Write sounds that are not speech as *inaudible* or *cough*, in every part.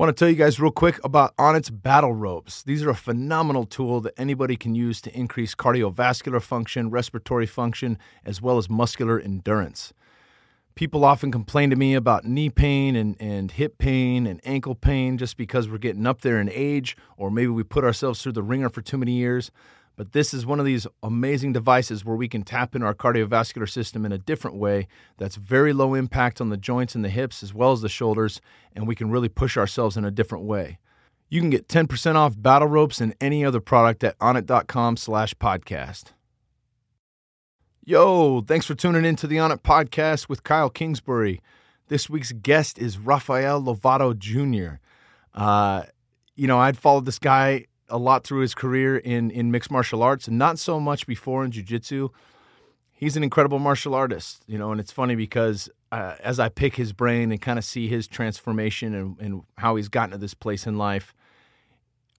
Want to tell you guys real quick about Onnit's battle ropes. These are a phenomenal tool that anybody can use to increase cardiovascular function, respiratory function, as well as muscular endurance. People often complain to me about knee pain and, and hip pain and ankle pain just because we're getting up there in age, or maybe we put ourselves through the ringer for too many years. But this is one of these amazing devices where we can tap into our cardiovascular system in a different way that's very low impact on the joints and the hips as well as the shoulders, and we can really push ourselves in a different way. You can get 10% off battle ropes and any other product at onnit.com slash podcast. Yo, thanks for tuning in to the Onnit podcast with Kyle Kingsbury. This week's guest is Rafael Lovato Jr. Uh, you know, I'd followed this guy a lot through his career in in mixed martial arts, not so much before in jiu-jitsu. He's an incredible martial artist, you know, and it's funny because uh, as I pick his brain and kind of see his transformation and, and how he's gotten to this place in life,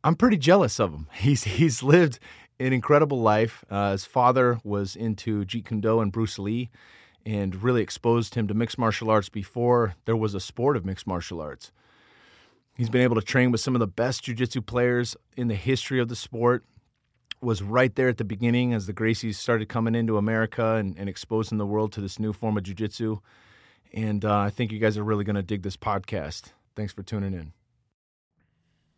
I'm pretty jealous of him. *laughs* He's he's lived an incredible life. Uh, his father was into Jeet Kune Do and Bruce Lee, and really exposed him to mixed martial arts before there was a sport of mixed martial arts. He's been able to train with some of the best jiu-jitsu players in the history of the sport. Was right there at the beginning as the Gracies started coming into America and, and exposing the world to this new form of jiu-jitsu. And uh, I think you guys are really going to dig this podcast. Thanks for tuning in.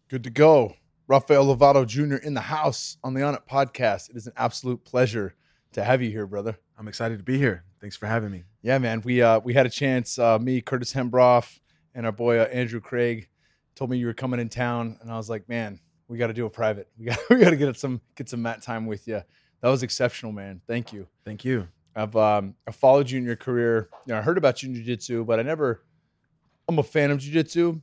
Good to go. Rafael Lovato Jr. in the house on the Onnit podcast. It is an absolute pleasure to have you here, brother. I'm excited to be here. Thanks for having me. Yeah, man. We uh, we had a chance. Uh, me, Curtis Hembroff, and our boy uh, Andrew Craig told me you were coming in town, and I was like, man, we got to do a private. We got *laughs* we got to get some get some mat time with you. That was exceptional, man. Thank you. Thank you. I've um, I followed you in your career. You know, I heard about you in jiu-jitsu, but I never. I'm a fan of jiu-jitsu.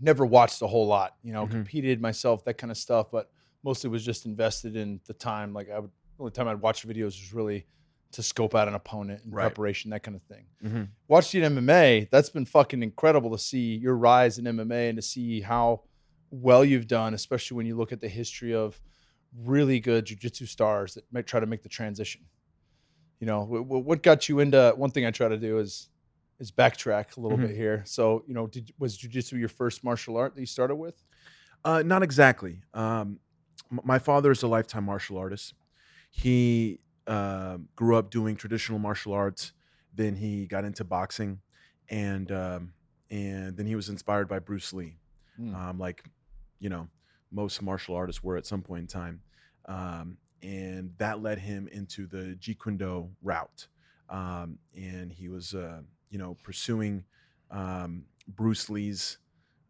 Never watched a whole lot. You know, Mhm. competed myself, that kind of stuff, but mostly was just invested in the time. Like I would, the only time I'd watch videos was really to scope out an opponent and Right. preparation, that kind of thing. Mm-hmm. In MMA. That's been fucking incredible to see your rise in MMA and to see how well you've done, especially when you look at the history of really good jujitsu stars that might try to make the transition. You know, wh- wh- what got you into one thing I try to do is is backtrack a little Mhm. bit here. So, you know, did, was jujitsu your first martial art that you started with? Uh, not exactly. Um, my father is a lifetime martial artist. He uh, grew up doing traditional martial arts. Then he got into boxing, and um, and then he was inspired by Bruce Lee, Mm. um, like you know most martial artists were at some point in time, um, and that led him into the Jeet Kune Do route. Um, and he was uh, you know pursuing um, Bruce Lee's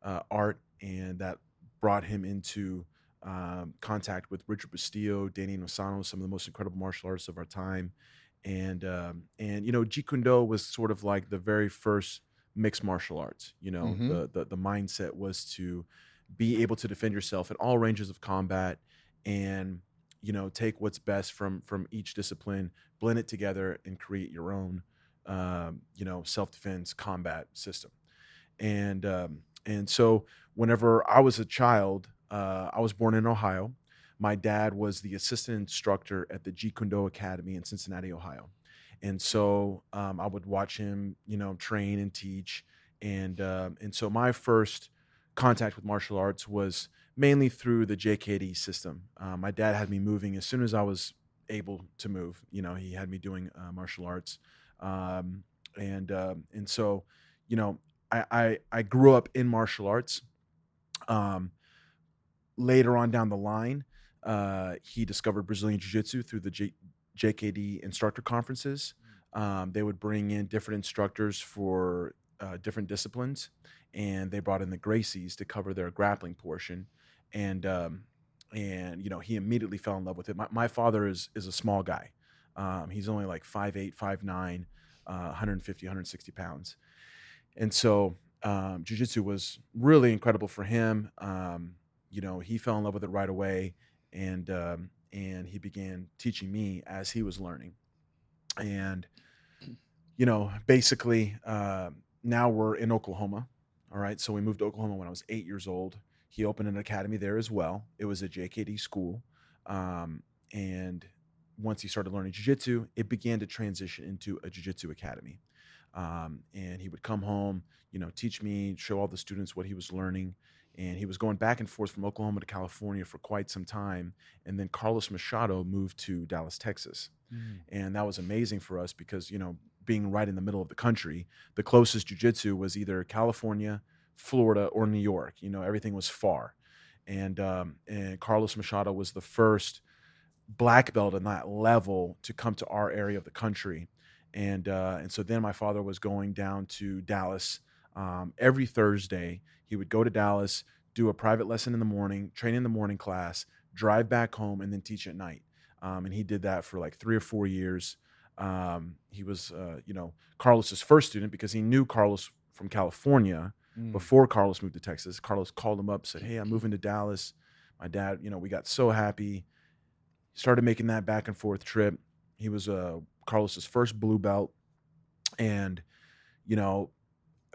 uh, art, and that brought him into um, contact with Richard Bustillo, Danny Inosanto, some of the most incredible martial artists of our time, and um, and you know Jeet Kune Do was sort of like the very first mixed martial arts. You know, Mhm. the, the the mindset was to be able to defend yourself at all ranges of combat, and you know take what's best from from each discipline, blend it together, and create your own um, you know self defense combat system, and um, and so whenever I was a child, uh, I was born in Ohio. My dad was the assistant instructor at the Jeet Kune Do Academy in Cincinnati, Ohio, and so um, I would watch him, you know, train and teach, and um, and so my first contact with martial arts was mainly through the JKD system. Uh, my dad had me moving as soon as I was able to move. You know, he had me doing uh, martial arts, um, and um and so, you know, I, I I grew up in martial arts. Um, later on down the line, uh, he discovered Brazilian Jiu Jitsu through the J- JKD instructor conferences. Um, they would bring in different instructors for uh, different disciplines, and they brought in the Gracies to cover their grappling portion. And um, and you know he immediately fell in love with it. My, my father is is a small guy. Um, he's only like 5'8", 5'9", uh, 150, 160 pounds. And so um, jiu-jitsu was really incredible for him. Um, you know, he fell in love with it right away, and um, and he began teaching me as he was learning. And you know, basically, uh, now we're in Oklahoma. All right, so we moved to Oklahoma when I was eight years old. He opened an academy there as well. It was a JKD school, um, and once he started learning jiu-jitsu, it began to transition into a jiu-jitsu academy. Um, and he would come home, you know, teach me, show all the students what he was learning. And he was going back and forth from Oklahoma to California for quite some time. And then Carlos Machado moved to Dallas, Texas. And that was amazing for us because, you know, being right in the middle of the country, the closest jujitsu was either California, Florida, or New York. You know, everything was far. And, um, and Carlos Machado was the first black belt in that level to come to our area of the country. And, uh, and so then my father was going down to Dallas um, every Thursday. He would go to Dallas, do a private lesson in the morning, train in the morning class, drive back home, and then teach at night. Um, and he did that for like three or four years. Um, he was, uh, you know, Carlos's first student because he knew Carlos from California Mm. before Carlos moved to Texas. Carlos called him up, said, "Hey, I'm moving to Dallas." My dad, you know, we got so happy. Started making that back and forth trip. He was uh, Carlos's first blue belt, and you know,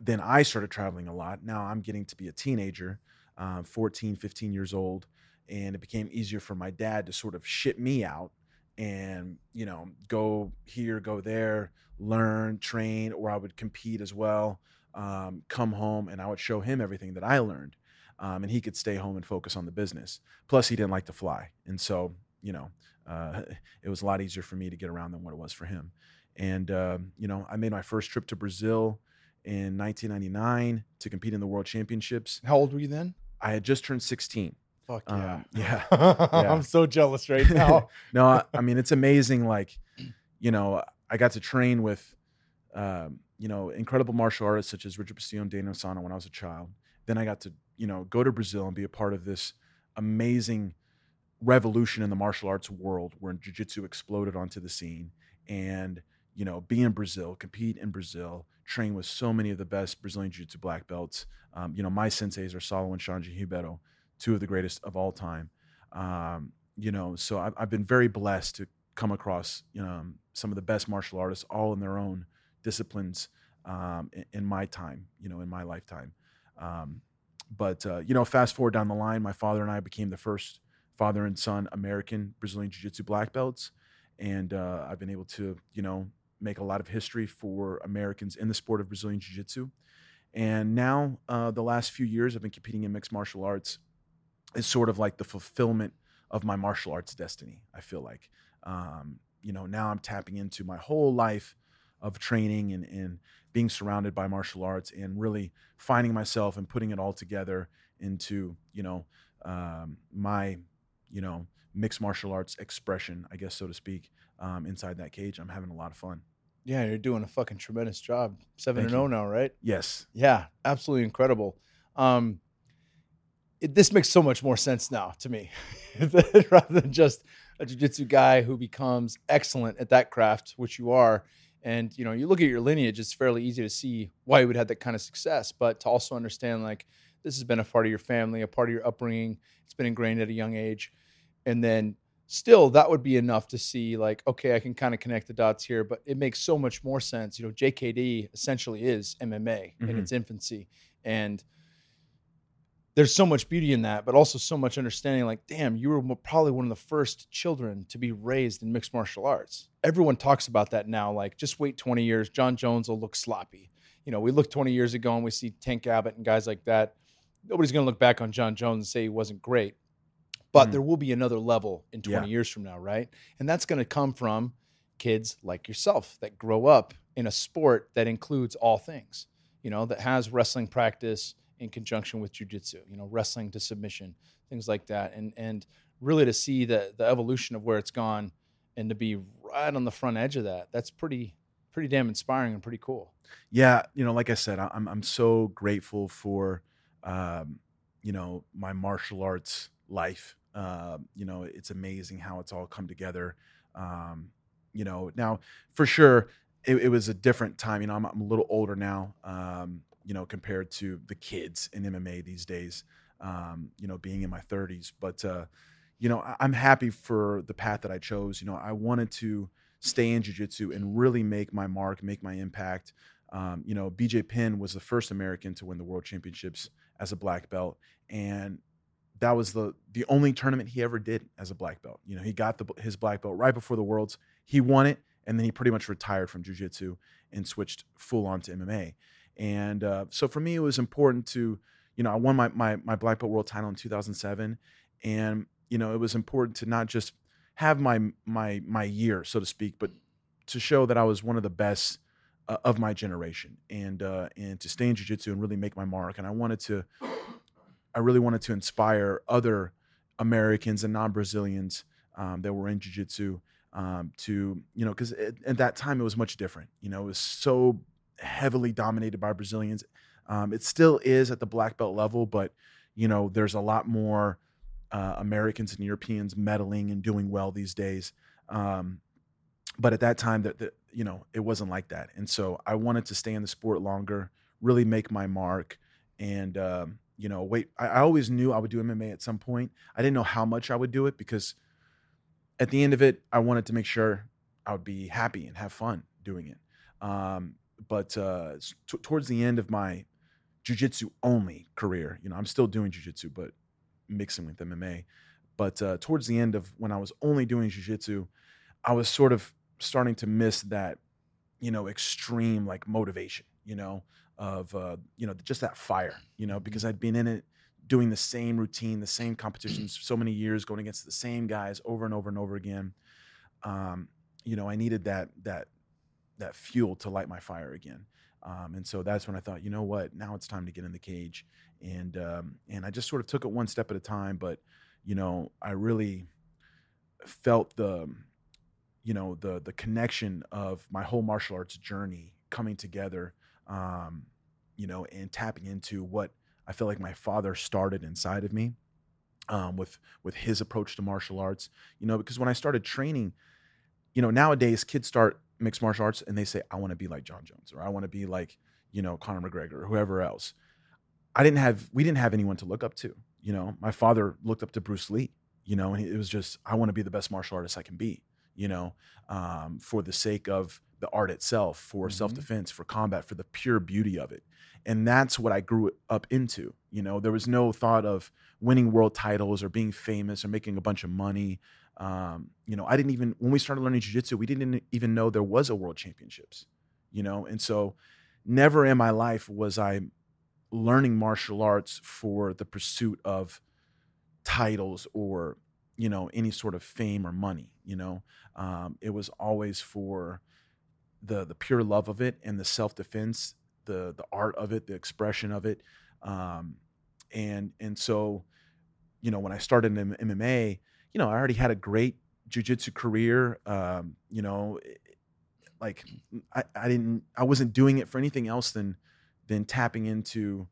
then I started traveling a lot. Now I'm getting to be a teenager, uh, 14, 15 years old, and it became easier for my dad to sort of ship me out and you know go here, go there, learn, train, or I would compete as well um, come home and I would show him everything that I learned. Um, and he could stay home and focus on the business. Plus, he didn't like to fly. And so, you know, uh, *laughs* it was a lot easier for me to get around than what it was for him. And, uh, you know, I made my first trip to Brazil in 1999 to compete in the world championships. How old were you then? I had just turned 16. Fuck Um, yeah. yeah. *laughs* I'm so jealous right now. *laughs* no, I, I mean, it's amazing. Like, you know, I got to train with, um, you know, incredible martial artists such as Richard Bustillo and Dan Inosanto when I was a child. Then I got to, you know, go to Brazil and be a part of this amazing revolution in the martial arts world where jiu-jitsu exploded onto the scene and you know be in brazil compete in brazil train with so many of the best brazilian jiu-jitsu black belts. Um, you know my senseis are Saulo and Xande Ribeiro, two of the greatest of all time. Um, you know so I've, I've been very blessed to come across you know some of the best martial artists all in their own disciplines um, in, in my time you know in my lifetime. Um, but uh, you know fast forward down the line my father and i became the first father and son American Brazilian Jiu Jitsu black belts. And uh, I've been able to, you know, make a lot of history for Americans in the sport of Brazilian Jiu Jitsu. And now, uh, the last few years, I've been competing in mixed martial arts. It's sort of like the fulfillment of my martial arts destiny, I feel like. Um, you know, now I'm tapping into my whole life of training and, and being surrounded by martial arts and really finding myself and putting it all together into, you know, um, my you know, mixed martial arts expression, I guess, so to speak, um, inside that cage. I'm having a lot of fun. Yeah, you're doing a fucking tremendous job. Seven Thank and zero now, right? Yes. Yeah, absolutely incredible. Um, it, this makes so much more sense now to me, *laughs* *laughs* rather than just a jujitsu guy who becomes excellent at that craft, which you are. And you know, you look at your lineage; it's fairly easy to see why you would have that kind of success. But to also understand, like, this has been a part of your family, a part of your upbringing. It's been ingrained at a young age, and then still that would be enough to see like okay i can kind of connect the dots here but it makes so much more sense. You know jkd essentially is mma in Mhm. its infancy and there's so much beauty in that but also so much understanding like damn you were probably one of the first children to be raised in mixed martial arts. Everyone talks about that now like just wait 20 years jon jones will look sloppy. You know we look 20 years ago and we see tank abbott and guys like that. Nobody's going to look back on jon jones and say he wasn't great but Mhm. there will be another level in 20 Yeah. years from now right and that's going to come from kids like yourself that grow up in a sport that includes all things you know that has wrestling practice in conjunction with jujitsu you know wrestling to submission things like that and and really to see the the evolution of where it's gone and to be right on the front edge of that that's pretty pretty damn inspiring and pretty cool Yeah. You know, like I said, I'm, I'm so grateful for, um, you know, my martial arts life. Um, you know, it's amazing how it's all come together. Um, you know, now for sure, it, it was a different time. You know, I'm, I'm a little older now, um, you know, compared to the kids in MMA these days, um, you know, being in my 30s. But, uh, you know, I, I'm happy for the path that I chose. You know, I wanted to stay in jujitsu and really make my mark, make my impact. Um, you know, BJ Penn was the first American to win the world championships as a black belt, and that was the the only tournament he ever did as a black belt. You know, he got the his black belt right before the worlds. He won it, and then he pretty much retired from jujitsu and switched full on to MMA. And uh, so for me, it was important to, you know, I won my my my black belt world title in 2007, and you know, it was important to not just have my my my year, so to speak, but to show that I was one of the best uh, of my generation, and uh, and to stay in jujitsu and really make my mark. And I wanted to, I really wanted to inspire other Americans and non-Brazilians um, that were in jujitsu um, to, you know, because at, at, that time it was much different. You know, it was so heavily dominated by Brazilians. Um, it still is at the black belt level, but you know, there's a lot more uh, Americans and Europeans meddling and doing well these days. Um, but at that time, that you know, it wasn't like that, and so I wanted to stay in the sport longer, really make my mark, and um, you know, wait. I, I always knew I would do MMA at some point. I didn't know how much I would do it because at the end of it, I wanted to make sure I would be happy and have fun doing it. Um, but uh, t- towards the end of my jujitsu only career, you know, I'm still doing jujitsu, but mixing with MMA. But uh, towards the end of when I was only doing jujitsu, I was sort of starting to miss that, you know, extreme like motivation, you know, of uh, you know just that fire, you know, because I'd been in it doing the same routine, the same competitions *clears throat* so many years, going against the same guys over and over and over again. Um, you know, I needed that that that fuel to light my fire again. Um, and so that's when I thought, you know what, now it's time to get in the cage. And um, and I just sort of took it one step at a time. But you know, I really felt the you know the the connection of my whole martial arts journey coming together. Um, you know, and tapping into what I feel like my father started inside of me um, with with his approach to martial arts. You know, because when I started training, you know, nowadays kids start mixed martial arts and they say, I want to be like Jon Jones or I want to be like, you know, Conor McGregor or whoever else. I didn't have we didn't have anyone to look up to. You know, my father looked up to Bruce Lee. You know, and it was just I want to be the best martial artist I can be. You know, um, for the sake of the art itself, for mm-hmm. self defense, for combat, for the pure beauty of it and that's what I grew up into. You know, there was no thought of winning world titles or being famous or making a bunch of money. Um, you know, I didn't even when we started learning jiu-jitsu, we didn't even know there was a world championships. You know, and so never in my life was I learning martial arts for the pursuit of titles or you know any sort of fame or money you know um, it was always for the the pure love of it and the self-defense the the art of it, the expression of it, um, and and so, you know, when I started in MMA, you know, I already had a great jujitsu career. Um, you know, like I, I didn't, I wasn't doing it for anything else than than tapping into,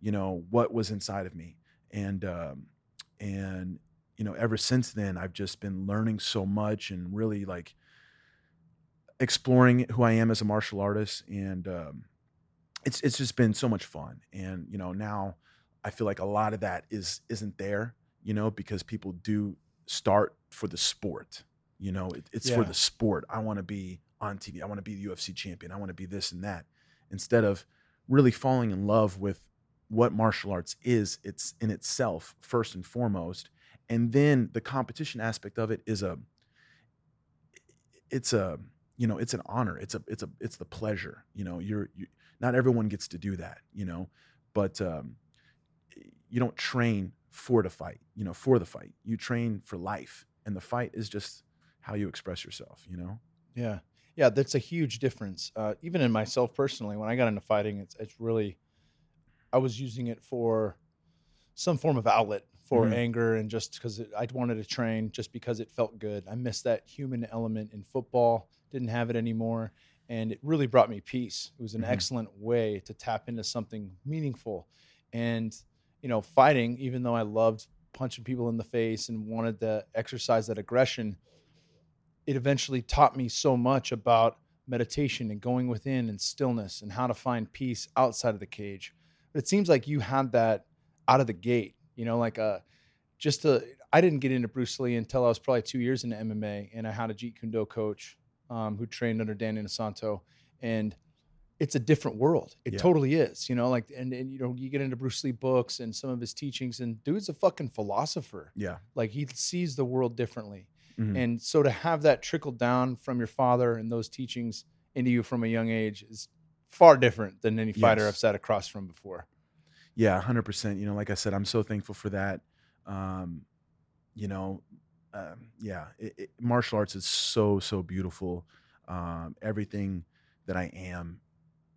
you know, what was inside of me, and um, and you know, ever since then, I've just been learning so much and really like exploring who I am as a martial artist. And um, it's it's just been so much fun and you know now i feel like a lot of that is isn't there you know because people do start for the sport you know it, it's yeah. for the sport i want to be on tv i want to be the ufc champion i want to be this and that instead of really falling in love with what martial arts is it's in itself first and foremost and then the competition aspect of it is a it's a you know it's an honor it's a it's a it's the pleasure you know you're you, not everyone gets to do that, you know, but um, you don't train for the fight, you know, for the fight. You train for life, and the fight is just how you express yourself, you know. Yeah, yeah, that's a huge difference. Uh, even in myself personally, when I got into fighting, it's it's really, I was using it for some form of outlet for mm-hmm. anger and just because I wanted to train just because it felt good. I missed that human element in football. Didn't have it anymore and it really brought me peace. It was an mm-hmm. excellent way to tap into something meaningful. And you know, fighting, even though I loved punching people in the face and wanted to exercise that aggression, it eventually taught me so much about meditation and going within and stillness and how to find peace outside of the cage. But it seems like you had that out of the gate, you know, like a uh, just a I didn't get into Bruce Lee until I was probably two years into MMA, and I had a Jeet Kune Do coach um, who trained under Danny Inosanto, and it's a different world. It yeah. totally is, you know. Like, and, and you know, you get into Bruce Lee books and some of his teachings, and dude's a fucking philosopher. Yeah, like he sees the world differently. Mhm. And so to have that trickle down from your father and those teachings into you from a young age is far different than any fighter Yes. I've sat across from before. Yeah, hundred percent. You know, like I said, I'm so thankful for that. Um, you know, um, yeah, it, it, martial arts is so so beautiful. Um, everything that I am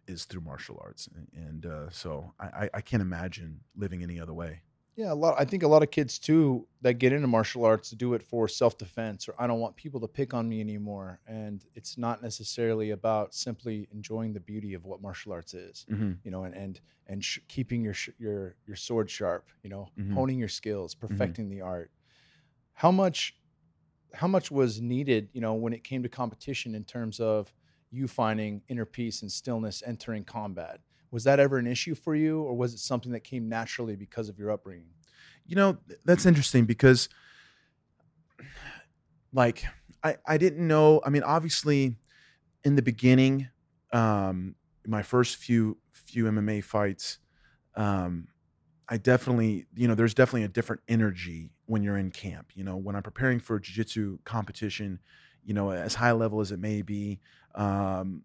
is through martial arts, and, and uh, so I, I, can't imagine living any other way. Yeah, a lot. I think a lot of kids too that get into martial arts do it for self defense, or I don't want people to pick on me anymore. And it's not necessarily about simply enjoying the beauty of what martial arts is, Mm-hmm. you know, and and and sh- keeping your sh- your your sword sharp, you know, Mhm. honing your skills, perfecting the art. How much, how much was needed, you know, when it came to competition in terms of you finding inner peace and stillness entering combat? Was that ever an issue for you, or was it something that came naturally because of your upbringing? You know, that's interesting because like I, I didn't know. I mean, obviously in the beginning, um, my first few few MMA fights, um, I definitely, you know, there's definitely a different energy when you're in camp. You know, when I'm preparing for a jiu-jitsu competition, you know, as high level as it may be, um,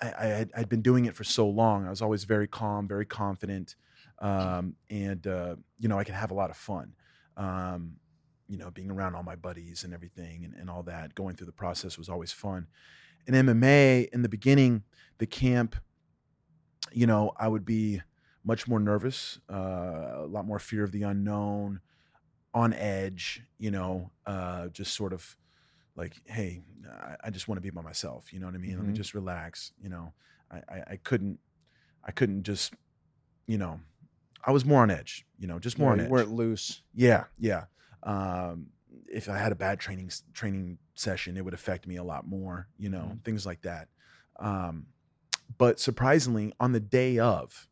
I, I had, I'd been doing it for so long. I was always very calm, very confident, um, and uh, you know, I could have a lot of fun. Um, you know, being around all my buddies and everything, and, and all that, going through the process was always fun. In MMA, in the beginning, the camp, you know, I would be much more nervous, uh, a lot more fear of the unknown, on edge, you know, uh, just sort of like, hey, I, I just want to be by myself. You know what I mean? Let me Mhm. just relax. You know, I, I, I couldn't, I couldn't just, you know, I was more on edge. You know, just more Yeah, on you edge. weren't loose. Yeah, yeah. Um, if I had a bad training training session, it would affect me a lot more. You know, Mhm. things like that. Um, but surprisingly, on the day of,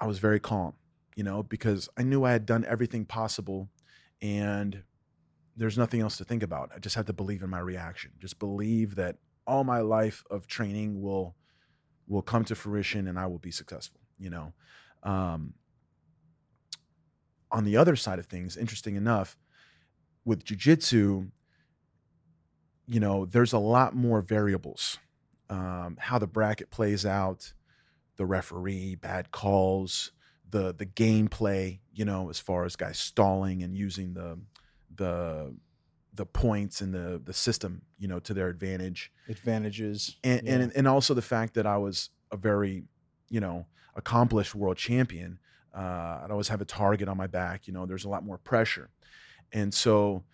I was very calm. You know, because I knew I had done everything possible, and there's nothing else to think about. I just had to believe in my reaction. Just believe that all my life of training will will come to fruition, and I will be successful. You know. Um, on the other side of things, interesting enough, with jujitsu, you know, there's a lot more variables. Um, how the bracket plays out, the referee, bad calls, the the gameplay, you know, as far as guys stalling and using the the the points and the the system, you know, to their advantage Advantages. and Yeah. and and also the fact that I was a very, you know, accomplished world champion. Uh, I'd always have a target on my back. You know, there's a lot more pressure, and so,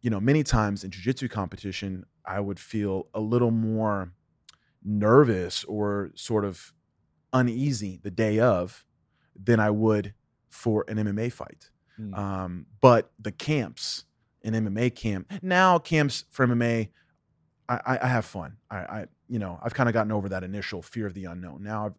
you know, many times in jujitsu competition, I would feel a little more nervous or sort of uneasy the day of than I would for an MMA fight. Mm. Um, but the camps, an MMA camp, now camps for MMA, I, I, I have fun. I, I you know, I've kind of gotten over that initial fear of the unknown. Now I've,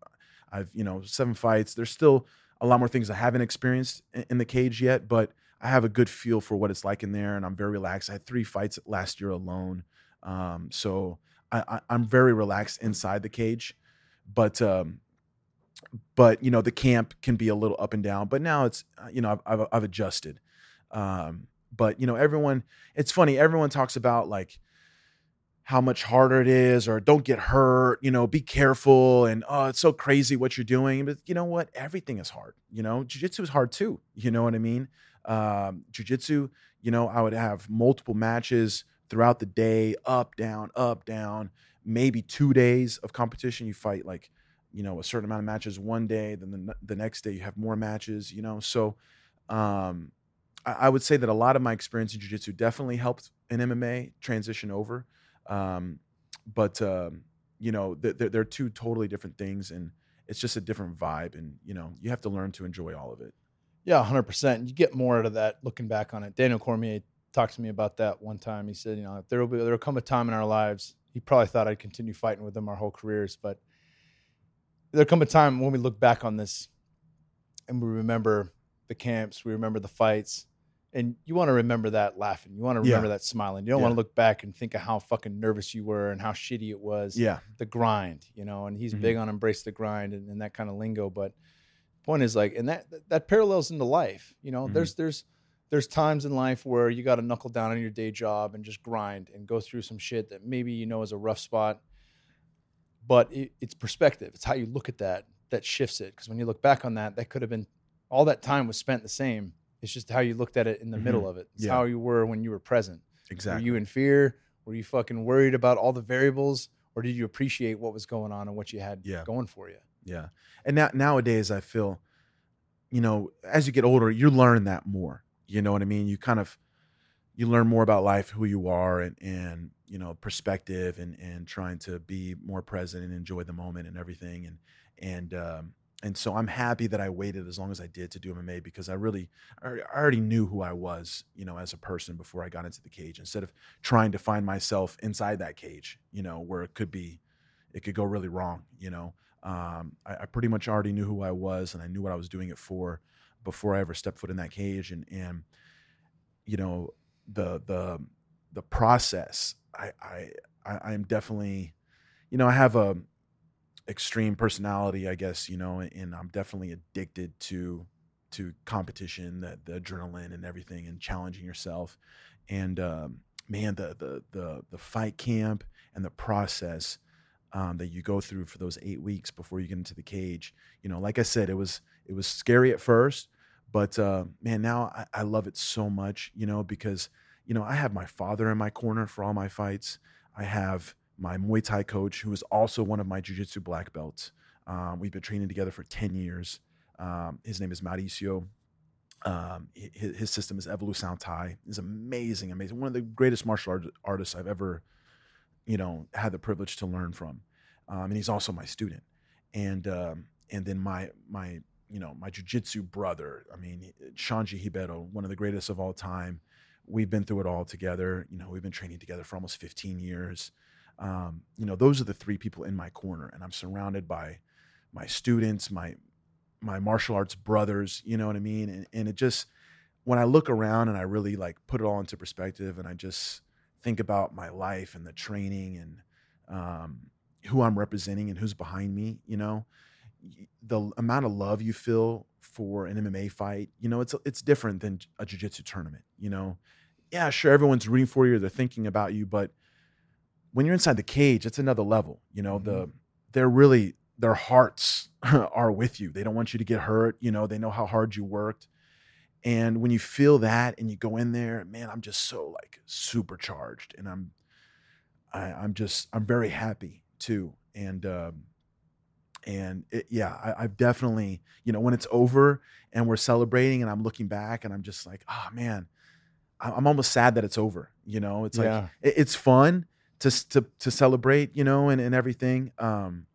I've, you know, seven fights. There's still a lot more things I haven't experienced in, in the cage yet, but I have a good feel for what it's like in there, and I'm very relaxed. I had three fights last year alone, um, so I, I'm very relaxed inside the cage. But um, but you know the camp can be a little up and down but now it's uh, you know i've, I've, I've adjusted. Um, but you know everyone it's funny everyone talks about like how much harder it is or don't get hurt you know be careful and oh it's so crazy what you're doing but you know what? Everything is hard you know? Jiu-jitsu is hard too you know what i mean? Um, jiu-jitsu you know i would have multiple matches throughout the day up down up down maybe two days of competition you fight like you know a certain amount of matches one day then the, the next day you have more matches you know so um I, I would say that a lot of my experience in jiu-jitsu definitely helped in mma transition over um but um you know they're, they're, they're two totally different things and it's just a different vibe and you know you have to learn to enjoy all of it Yeah, hundred percent. You get more out of that looking back on it. Daniel Cormier talked to me about that one time. He said, you know, there will be there will come a time in our lives. He probably thought I'd continue fighting with him our whole careers, but there'll come a time when we look back on this and we remember the camps, we remember the fights, and you want to remember that laughing. You want to Yeah. remember that smiling. You don't want to look back and think of how fucking nervous you were and how shitty it was yeah the grind, you know, and he's Mhm. big on embrace the grind and, and that kind of lingo. But point is like, and that that parallels into life, you know. Mhm. There's there's there's times in life where you got to knuckle down on your day job and just grind and go through some shit that maybe you know is a rough spot. But it, it's perspective. It's how you look at that that shifts it. Because when you look back on that, that could have been all that time was spent the same. It's just how you looked at it in the Mhm. middle of it. It's Yeah. how you were when you were present. Exactly. Were you in fear? Were you fucking worried about all the variables? Or did you appreciate what was going on and what you had Yeah. going for you? Yeah. And now nowadays I feel, you know, as you get older, you learn that more. You know what I mean? You kind of you learn more about life, who you are and and you know, perspective and and trying to be more present and enjoy the moment and everything. And and um and so I'm happy that I waited as long as I did to do MMA because I really I already- knew who I was, you know, as a person before I got into the cage instead of trying to find myself inside that cage, you know, where it could be it could go really wrong, you know um, I, I pretty much already knew who I was and I knew what I was doing it for before I ever stepped foot in that cage. And, and you know, the, the, the process, I, I, I, am definitely, you know, I have a extreme personality, I guess, you know, and I'm definitely addicted to, to competition, the, the adrenaline and everything and challenging yourself. And, um, man, the, the, the, the fight camp and the process, um, that you go through for those eight weeks before you get into the cage. You know, like I said, it was it was scary at first, but uh, man, now I, I love it so much. You know, because you know I have my father in my corner for all my fights. I have my Muay Thai coach, who is also one of my Jiu Jitsu black belts. Um, we've been training together for ten years. Um, his name is Mauricio. Um, his, his system is Evolution Thai. He's amazing, amazing. One of the greatest martial art, artists I've ever you know had the privilege to learn from um, and he's also my student and um, and then my my you know my jujitsu brother i mean Xande Ribeiro one of the greatest of all time. We've been through it all together. You know we've been training together for almost 15 years. Um, you know those are the three people in my corner and i'm surrounded by my students my my martial arts brothers you know what i mean? And, and it just when i look around and i really like put it all into perspective and i just think about my life and the training and um, who I'm representing and who's behind me, you know, the amount of love you feel for an MMA fight, you know, it's it's different than a jiu-jitsu tournament, you know. Yeah, sure, everyone's rooting for you, they're thinking about you, but when you're inside the cage, it's another level, you know. The they're really their hearts *laughs* are with you. They don't want you to get hurt, you know. They know how hard you worked. And when you feel that and you go in there, man, I'm just so like supercharged and I'm I, I'm just I'm very happy too. And um and it, yeah, I, I've definitely, you know, when it's over and we're celebrating and I'm looking back and I'm just like, oh man, I'm almost sad that it's over. You know, it's like it, it's fun to to to celebrate, you know, and, and everything. Um,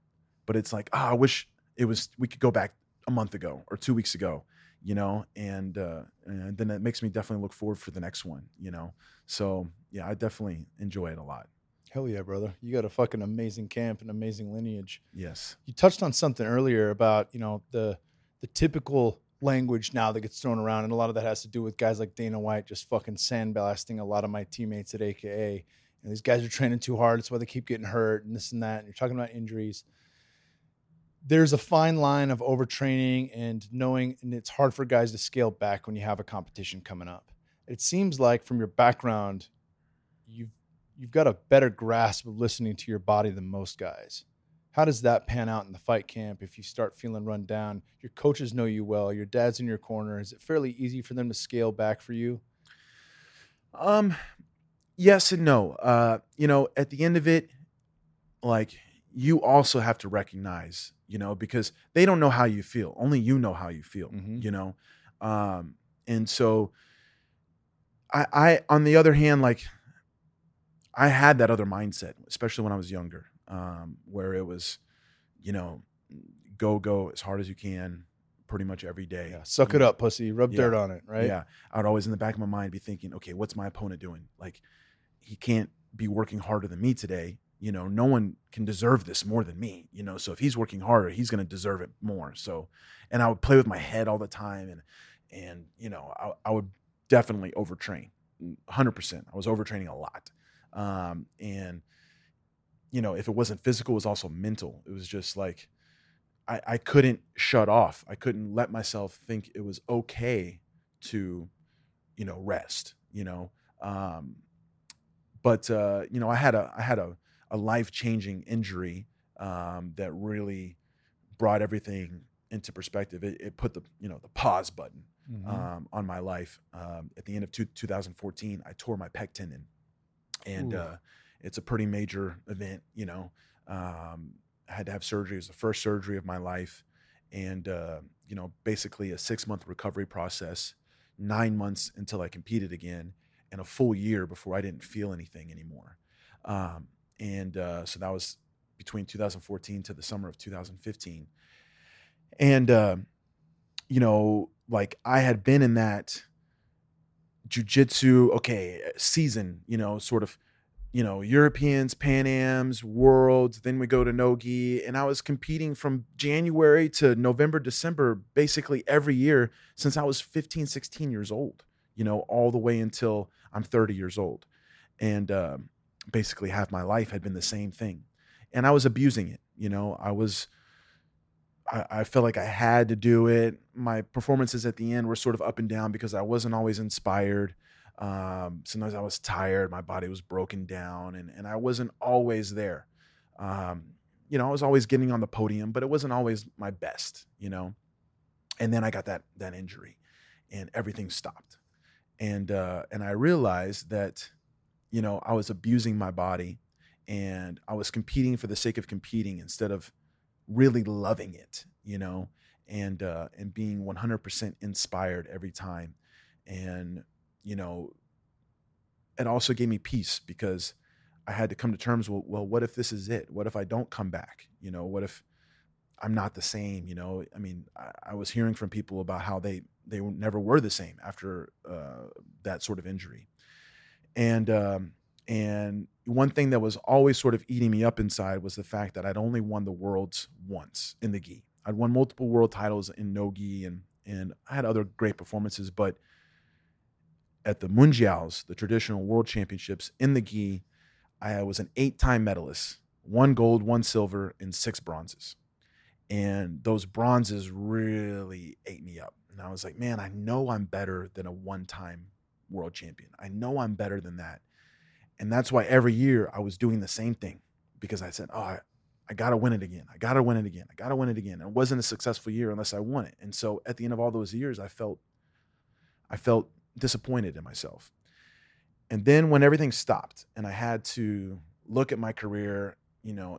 but it's like, oh, I wish it was we could go back a month ago or two weeks ago, you know, and uh, and then it makes me definitely look forward for the next one, you know. So yeah, I definitely enjoy it a lot. Hell yeah, brother. You got a fucking amazing camp and amazing lineage. Yes. You touched on something earlier about, you know, the the typical language now that gets thrown around, and a lot of that has to do with guys like Dana White just fucking sandblasting a lot of my teammates at AKA. And these guys are training too hard. That's why they keep getting hurt and this and that. And you're talking about injuries. There's a fine line of overtraining and knowing, and it's hard for guys to scale back when you have a competition coming up. It seems like from your background, you've got a better grasp of listening to your body than most guys. How does that pan out in the fight camp if you start feeling run down? Your coaches know you well, your dad's in your corner. Is it fairly easy for them to scale back for you? Um, yes and no. Uh, you know, at the end of it, like you also have to recognize, you know, because they don't know how you feel. Only you know how you feel, Mhm. you know. Um, and so I I on the other hand, like I had that other mindset, especially when I was younger, um, where it was, you know, go go as hard as you can, pretty much every day. Yeah, suck it up, pussy. Rub Yeah. dirt on it, right? Yeah. I would always in the back of my mind be thinking, okay, what's my opponent doing? Like, he can't be working harder than me today. You know, no one can deserve this more than me. You know, so if he's working harder, he's going to deserve it more. So, and I would play with my head all the time, and and you know, I, I would definitely overtrain, hundred percent. I was overtraining a lot, um, and you know, if it wasn't physical, it was also mental. It was just like I, I couldn't shut off. I couldn't let myself think it was okay to, you know, rest, you know. Um, but uh, you know, I had a I had a a life changing injury um, that really brought everything into perspective. It, it, put the you know the pause button mm-hmm. um, on my life. Um, at the end of two, 2014, I tore my pec tendon, and uh, it's a pretty major event. You know, um, I had to have surgery. It was the first surgery of my life, and uh, you know, basically a six month recovery process, nine months until I competed again, and a full year before I didn't feel anything anymore. Um, and uh, so that was between 2014 to the summer of 2015 and uh, you know like i had been in that jujitsu okay season you know sort of you know europeans pan ams worlds then we go to nogi and i was competing from january to november december basically every year since i was 15 16 years old you know all the way until i'm 30 years old and um, basically half my life had been the same thing. And I was abusing it. You know, I was, I, I felt like I had to do it. My performances at the end were sort of up and down because I wasn't always inspired. Um, sometimes I was tired, my body was broken down, and, and I wasn't always there. Um, you know, I was always getting on the podium, but it wasn't always my best, you know. And then I got that that injury and everything stopped. And uh, and I realized that you know, I was abusing my body and I was competing for the sake of competing instead of really loving it, you know, and uh, and being 100% inspired every time. And you know, it also gave me peace because I had to come to terms with, well, what if this is it? What if I don't come back? You know, what if I'm not the same? You know, I mean, I, I was hearing from people about how they they never were the same after uh, that sort of injury and um, and one thing that was always sort of eating me up inside was the fact that I'd only won the worlds once in the gi. I'd won multiple world titles in no gi and and I had other great performances, but at the Mundials, the traditional world championships in the gi, I was an eight-time medalist, one gold, one silver, and six bronzes. And those bronzes really ate me up. And I was like, man, I know I'm better than a one-time world champion. I know I'm better than that. And that's why every year I was doing the same thing because I said, oh, I, I got to win it again. I got to win it again. I got to win it again. And it wasn't a successful year unless I won it. And so at the end of all those years, I felt, I felt disappointed in myself. And then when everything stopped and I had to look at my career, you know,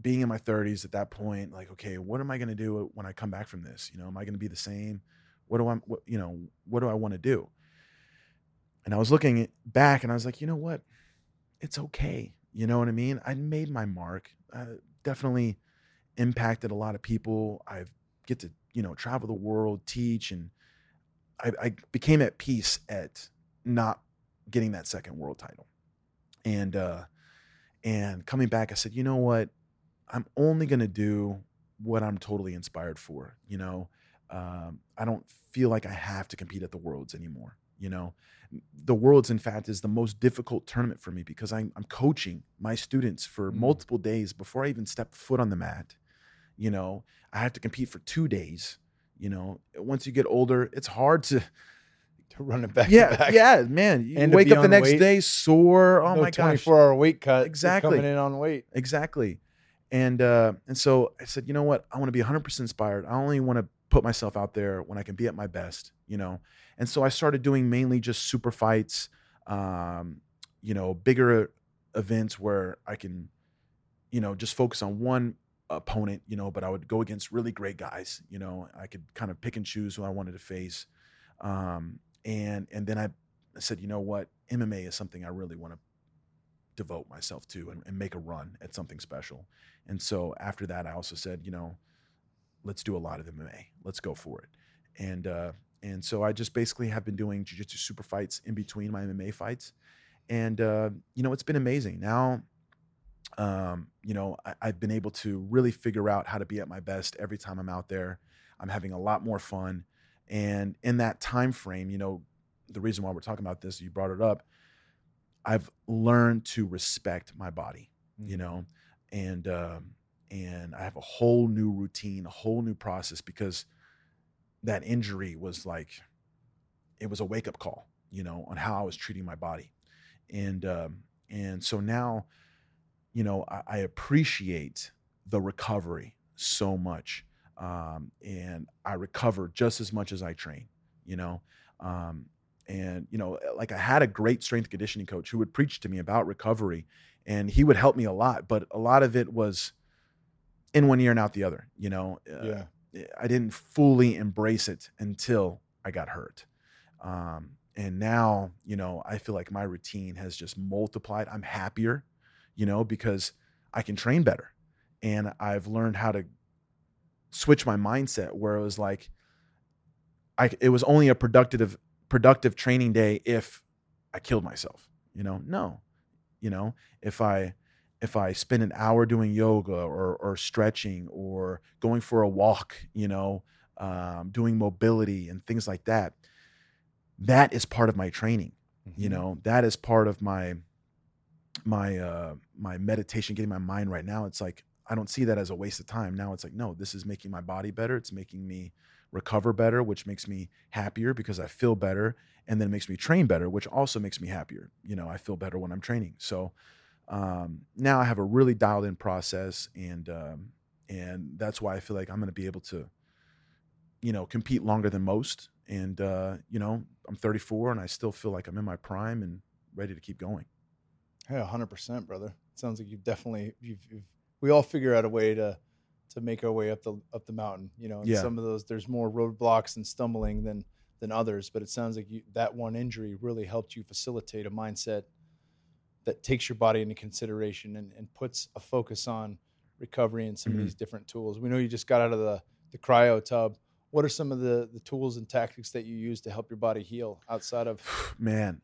being in my 30s at that point, like, okay, what am I going to do when I come back from this? You know, am I going to be the same? What do I, what, you know, what do I want to do? And I was looking back and I was like, you know what? It's okay. You know what I mean? I made my mark. I definitely impacted a lot of people. I get to, you know, travel the world, teach, and I, I became at peace at not getting that second world title. And uh and coming back, I said, you know what? I'm only gonna do what I'm totally inspired for. You know, um, I don't feel like I have to compete at the worlds anymore. You know, the worlds in fact is the most difficult tournament for me because I'm, I'm coaching my students for mm. multiple days before I even step foot on the mat. You know, I have to compete for two days. You know, once you get older, it's hard to to run it back. Yeah, back. yeah, man. You and wake up the next weight. day sore. Oh no my god, twenty four hour weight cut. Exactly, coming in on weight. Exactly, and uh, and so I said, you know what? I want to be 100 percent inspired. I only want to put myself out there when I can be at my best. You know, and so I started doing mainly just super fights, um, you know, bigger events where I can, you know, just focus on one opponent, you know, but I would go against really great guys, you know, I could kind of pick and choose who I wanted to face. Um, and, and then I said, you know what, MMA is something I really want to devote myself to and, and make a run at something special. And so after that, I also said, you know, let's do a lot of MMA. Let's go for it. And uh, and so I just basically have been doing jujitsu super fights in between my MMA fights. And, uh, you know, it's been amazing. Now, um, you know, I, I've been able to really figure out how to be at my best every time I'm out there. I'm having a lot more fun. And in that time frame, you know, the reason why we're talking about this, you brought it up, I've learned to respect my body, you mm-hmm. know, and, um, and I have a whole new routine, a whole new process because – that injury was like it was a wake up call you know, on how I was treating my body, and um, and so now, you know, I, I appreciate the recovery so much, um, and I recover just as much as I train, you know. Um, and you know, like I had a great strength conditioning coach who would preach to me about recovery, and he would help me a lot. But a lot of it was in one ear and out the other. You know, uh, yeah. I didn't fully embrace it until I got hurt. Um, and now, you know, I feel like my routine has just multiplied. I'm happier, you know, because I can train better. And I've learned how to switch my mindset where it was like, I, it was only a productive, productive training day if I killed myself, you know, no, you know, if I, if I spend an hour doing yoga or, or stretching or going for a walk, you know, um, doing mobility and things like that, that is part of my training. Mm-hmm. You know, that is part of my my uh, my meditation, getting my mind right now. It's like I don't see that as a waste of time. Now it's like, no, this is making my body better. It's making me recover better, which makes me happier because I feel better, and then it makes me train better, which also makes me happier. You know, I feel better when I'm training. So um, now I have a really dialed in process, and um, and that's why I feel like I'm going to be able to, you know, compete longer than most. And uh, you know, I'm 34, and I still feel like I'm in my prime and ready to keep going. Hey, 100 percent, brother. Sounds like you've definitely you've, you've, we all figure out a way to to make our way up the up the mountain. You know, yeah. some of those there's more roadblocks and stumbling than than others, but it sounds like you, that one injury really helped you facilitate a mindset that takes your body into consideration and, and puts a focus on recovery and some Mhm. of these different tools. We know you just got out of the, the cryo tub. What are some of the, the tools and tactics that you use to help your body heal outside of *sighs* man,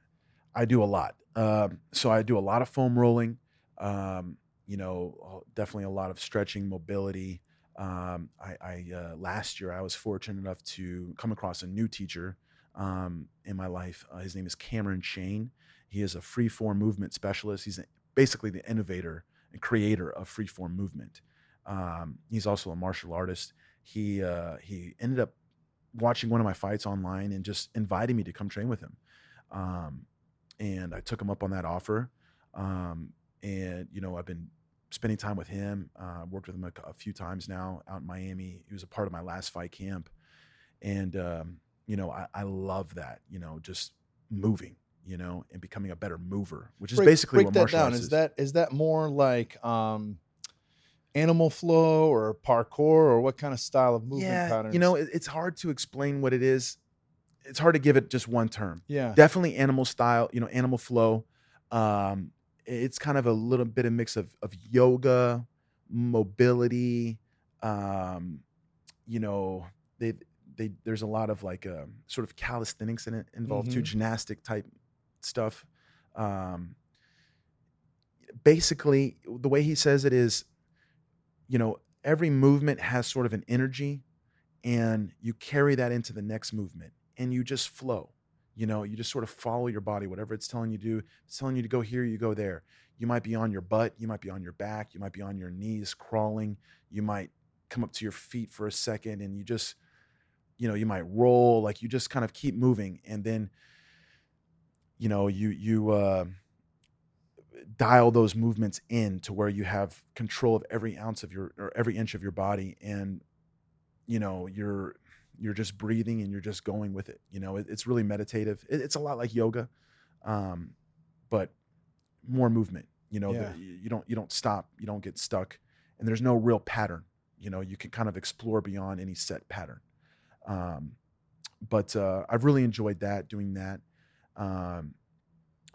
I do a lot. Um, so I do a lot of foam rolling. Um, you know, definitely a lot of stretching, mobility. Um, I, I uh, last year I was fortunate enough to come across a new teacher um, in my life. Uh, his name is Cameron Shayne. He is a free form movement specialist. He's basically the innovator and creator of free form movement. Um, he's also a martial artist. He uh, he ended up watching one of my fights online and just invited me to come train with him. Um, and I took him up on that offer. Um, and you know, I've been spending time with him. Uh, worked with him a, a, few times now out in Miami. He was a part of my last fight camp, and um, you know, I, I love that. You know, just moving. You know, and becoming a better mover, which is break, basically break what that martial down? arts Is is. that is that more like um, animal flow or parkour or what kind of style of movement yeah, patterns? you know, it, it's hard to explain what it is. It's hard to give it just one term. yeah, definitely animal style you know animal flow um it's kind of a little bit of mix of of yoga mobility um you know they they there's a lot of like um sort of calisthenics in it involved too Mhm. gymnastic type stuff um basically the way he says it is you know every movement has sort of an energy and you carry that into the next movement and you just flow you know you just sort of follow your body whatever it's telling you to do. It's telling you to go here you go there. You might be on your butt you might be on your back you might be on your knees crawling you might come up to your feet for a second and you just you know you might roll like you just kind of keep moving and then you know you you uh dial those movements in to where you have control of every ounce of your or every inch of your body and you know you're you're just breathing and you're just going with it you know it, it's really meditative it, it's a lot like yoga um but more movement you know Yeah. the, you don't you don't stop you don't get stuck and there's no real pattern you know you can kind of explore beyond any set pattern um but uh i've really enjoyed that doing that um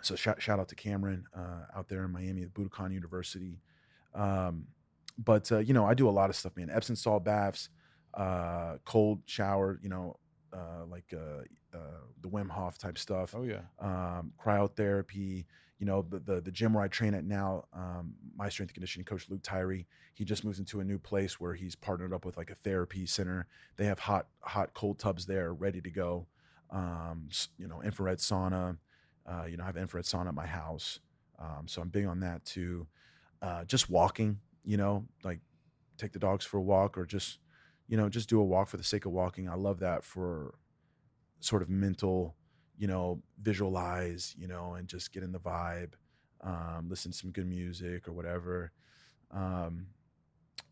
so shout, shout out to Cameron uh, out there in Miami at Budokon University. Um, but uh, you know, I do a lot of stuff, man. Epsom salt baths, uh, cold shower, you know, uh, like uh, uh, the Wim Hof type stuff, oh yeah, um, cryotherapy. You know, the, the the gym where I train at now, um, my strength and conditioning coach Luke Tyree, he just moves into a new place where he's partnered up with like a therapy center. They have hot hot cold tubs there ready to go. Um, you know, infrared sauna. Uh, you know, I have infrared sauna at my house, um, so I'm big on that too. Uh, just walking, you know, like take the dogs for a walk or just, you know, just do a walk for the sake of walking. I love that for sort of mental, you know, visualize, you know, and just get in the vibe, um, listen to some good music or whatever. Um,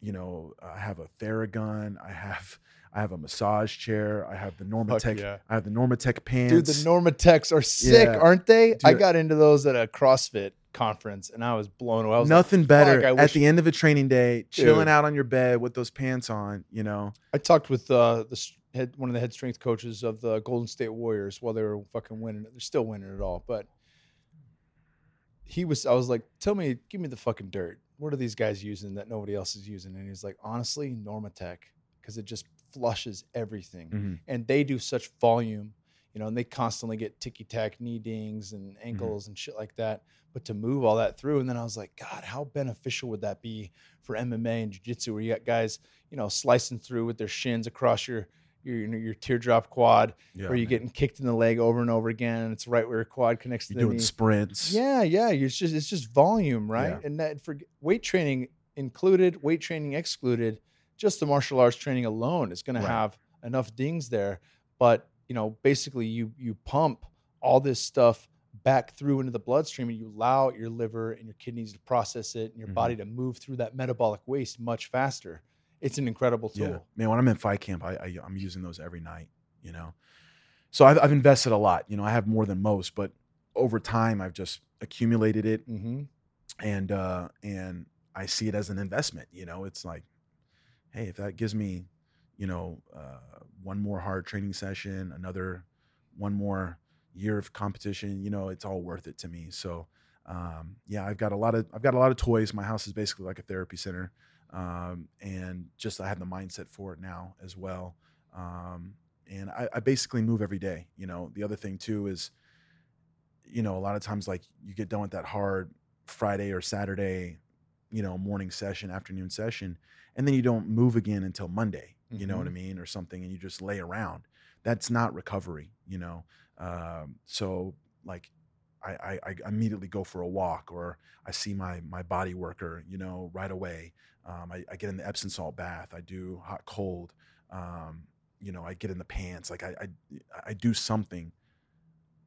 you know, I have a Theragun. I have I have a massage chair. I have the Normatec. yeah. I have the Normatec pants. Dude, the Normatecs are sick, Yeah. aren't they? I got into those at a CrossFit conference and I was blown away. I was like, Nothing better "Fuck, at wish-" the end of a training day, chilling Dude. out on your bed with those pants on. You know, I talked with uh, the head, one of the head strength coaches of the Golden State Warriors while they were fucking winning. They're still winning it all, but he was. I was like, "Tell me, give me the fucking dirt. What are these guys using that nobody else is using?" And he's like, "Honestly, Normatec, because it just flushes everything, Mhm. and they do such volume, you know, and they constantly get ticky tack knee dings and ankles and shit like that. But to move all that through, and then I was like, God, how beneficial would that be for MMA and jiu-jitsu, where you got guys, you know, slicing through with their shins across your your you know, your teardrop quad, yeah, or you man. getting kicked in the leg over and over again, and it's right where your quad connects to you're the doing knee. sprints. Yeah, yeah. It's just it's just volume, right? Yeah. And that for weight training included, weight training excluded, just the martial arts training alone is going Right. to have enough dings there. But you know, basically, you you pump all this stuff back through into the bloodstream, and you allow your liver and your kidneys to process it, and your Mhm. body to move through that metabolic waste much faster. It's an incredible tool. Yeah, man. When I'm in fight camp, I, I I'm using those every night. You know, so I've I've invested a lot. You know, I have more than most, but over time, I've just accumulated it, hmm and uh and I see it as an investment. You know, it's like, hey, if that gives me, you know, uh, one more hard training session, another, one more year of competition, you know, it's all worth it to me. So, um, yeah, I've got a lot of I've got a lot of toys. My house is basically like a therapy center, um, and just I have the mindset for it now as well. Um, and I, I basically move every day. You know, the other thing too is, you know, a lot of times like you get done with that hard Friday or Saturday, you know, morning session, afternoon session, and then you don't move again until Monday. You know what I mean, or something, and you just lay around. That's not recovery. You know, um, so like I, I, I immediately go for a walk or I see my my body worker, you know, right away. Um, I, I get in the Epsom salt bath. I do hot cold. Um, you know, I get in the pants. Like I, I I do something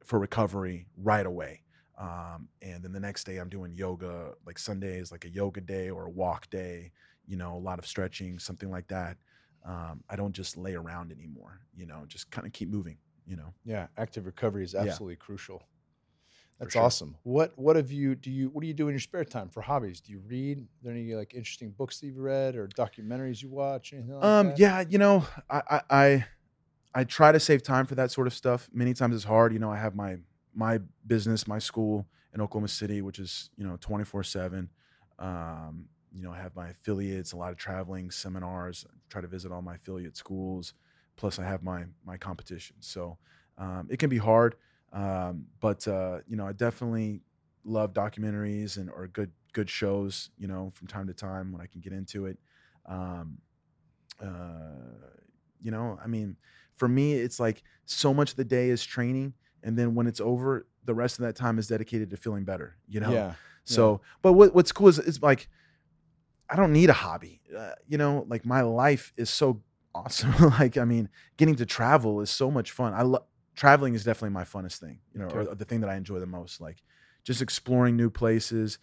for recovery right away. Um, and then the next day I'm doing yoga. Like Sunday is like a yoga day or a walk day. You know, a lot of stretching, something like that. Um, I don't just lay around anymore. You know, just kind of keep moving. You know. Yeah, active recovery is Yeah. absolutely crucial. That's sure. awesome. What what have you do you what do you do in your spare time for hobbies? Do you read? Are there any like interesting books that you've read or documentaries you watch? Anything like Um, that? yeah, you know, I, I I I try to save time for that sort of stuff. Many times it's hard. You know, I have my my business, my school in Oklahoma City, which is you know twenty four seven. Um, you know, I have my affiliates, a lot of traveling seminars. Try to visit all my affiliate schools. Plus, I have my my competitions. So um, it can be hard. Um, but uh, you know, I definitely love documentaries and or good good shows. You know, from time to time when I can get into it. Um, uh, you know, I mean, for me, it's like so much of the day is training, and then when it's over, the rest of that time is dedicated to feeling better. You know, Yeah. so, but what what's cool is is like, I don't need a hobby. Uh, you know, like my life is so awesome. *laughs* like, I mean, getting to travel is so much fun. I love traveling is definitely my funnest thing. You know, Okay. or the thing that I enjoy the most. Like, just exploring new places,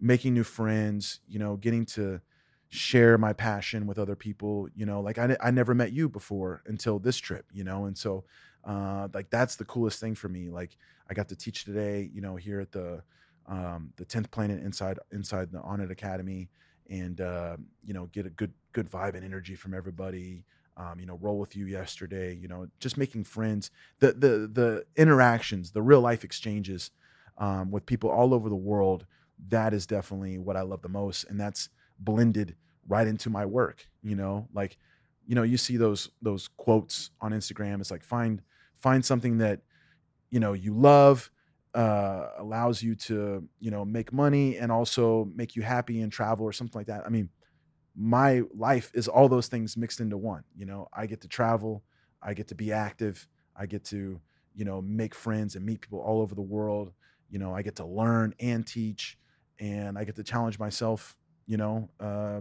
making new friends. You know, getting to share my passion with other people. You know, like I I never met you before until this trip. You know, and so uh, like that's the coolest thing for me. Like I got to teach today. You know, here at the um, the tenth planet inside inside the Onnit Academy, and uh, you know get a good good vibe and energy from everybody. Um, you know, roll with you yesterday. You know, just making friends. The the the interactions, the real life exchanges um, with people all over the world. That is definitely what I love the most, and that's blended right into my work. You know, like you know, you see those those quotes on Instagram. It's like find find something that you know you love uh, allows you to you know make money and also make you happy and travel or something like that. I mean, my life is all those things mixed into one. You know, I get to travel, I get to be active, I get to you know make friends and meet people all over the world. You know, I get to learn and teach, and I get to challenge myself. You know, uh,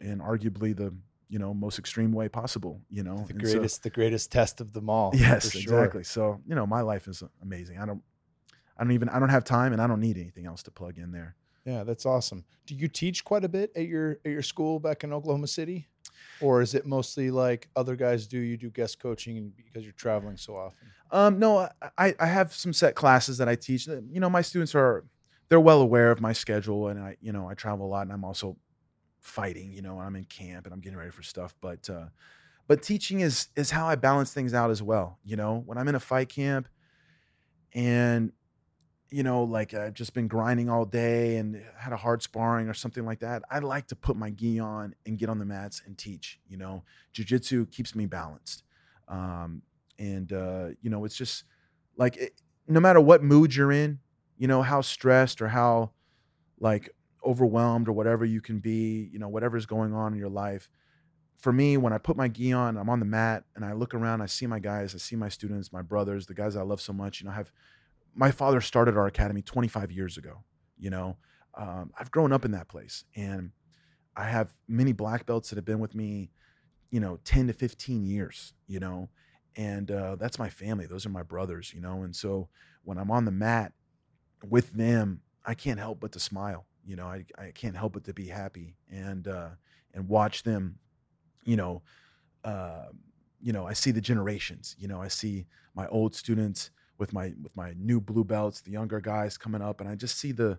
and arguably the you know most extreme way possible. You know, The And so- greatest, the greatest test of them all. *laughs* yes, sure. exactly. So you know, my life is amazing. I don't, I don't even, I don't have time, and I don't need anything else to plug in there. Yeah, that's awesome. Do you teach quite a bit at your at your school back in Oklahoma City, or is it mostly like other guys do? You do guest coaching because you're traveling so often. Um, no, I, I have some set classes that I teach. You know, my students are they're well aware of my schedule, and I, you know, I travel a lot, and I'm also fighting. You know, I'm in camp and I'm getting ready for stuff. But uh, but teaching is is how I balance things out as well. You know, when I'm in a fight camp, and you know, like I've just been grinding all day and had a hard sparring or something like that. I like to put my gi on and get on the mats and teach. You know, jujitsu keeps me balanced. Um, and uh, you know it's just like it, no matter what mood you're in you know how stressed or how like overwhelmed or whatever you can be you know whatever's going on in your life for me when i put my gi on i'm on the mat and i look around i see my guys i see my students my brothers the guys i love so much you know I have my father started our academy 25 years ago you know? Um, i've grown up in that place and i have many black belts that have been with me you know 10 to 15 years you know? And uh, that's my family. Those are my brothers you know? And so when i'm on the mat with them i can't help but to smile you know? I, I can't help but to be happy and uh, and watch them you know uh, you know i see the generations you know? I see my old students with my with my new blue belts the younger guys coming up and i just see the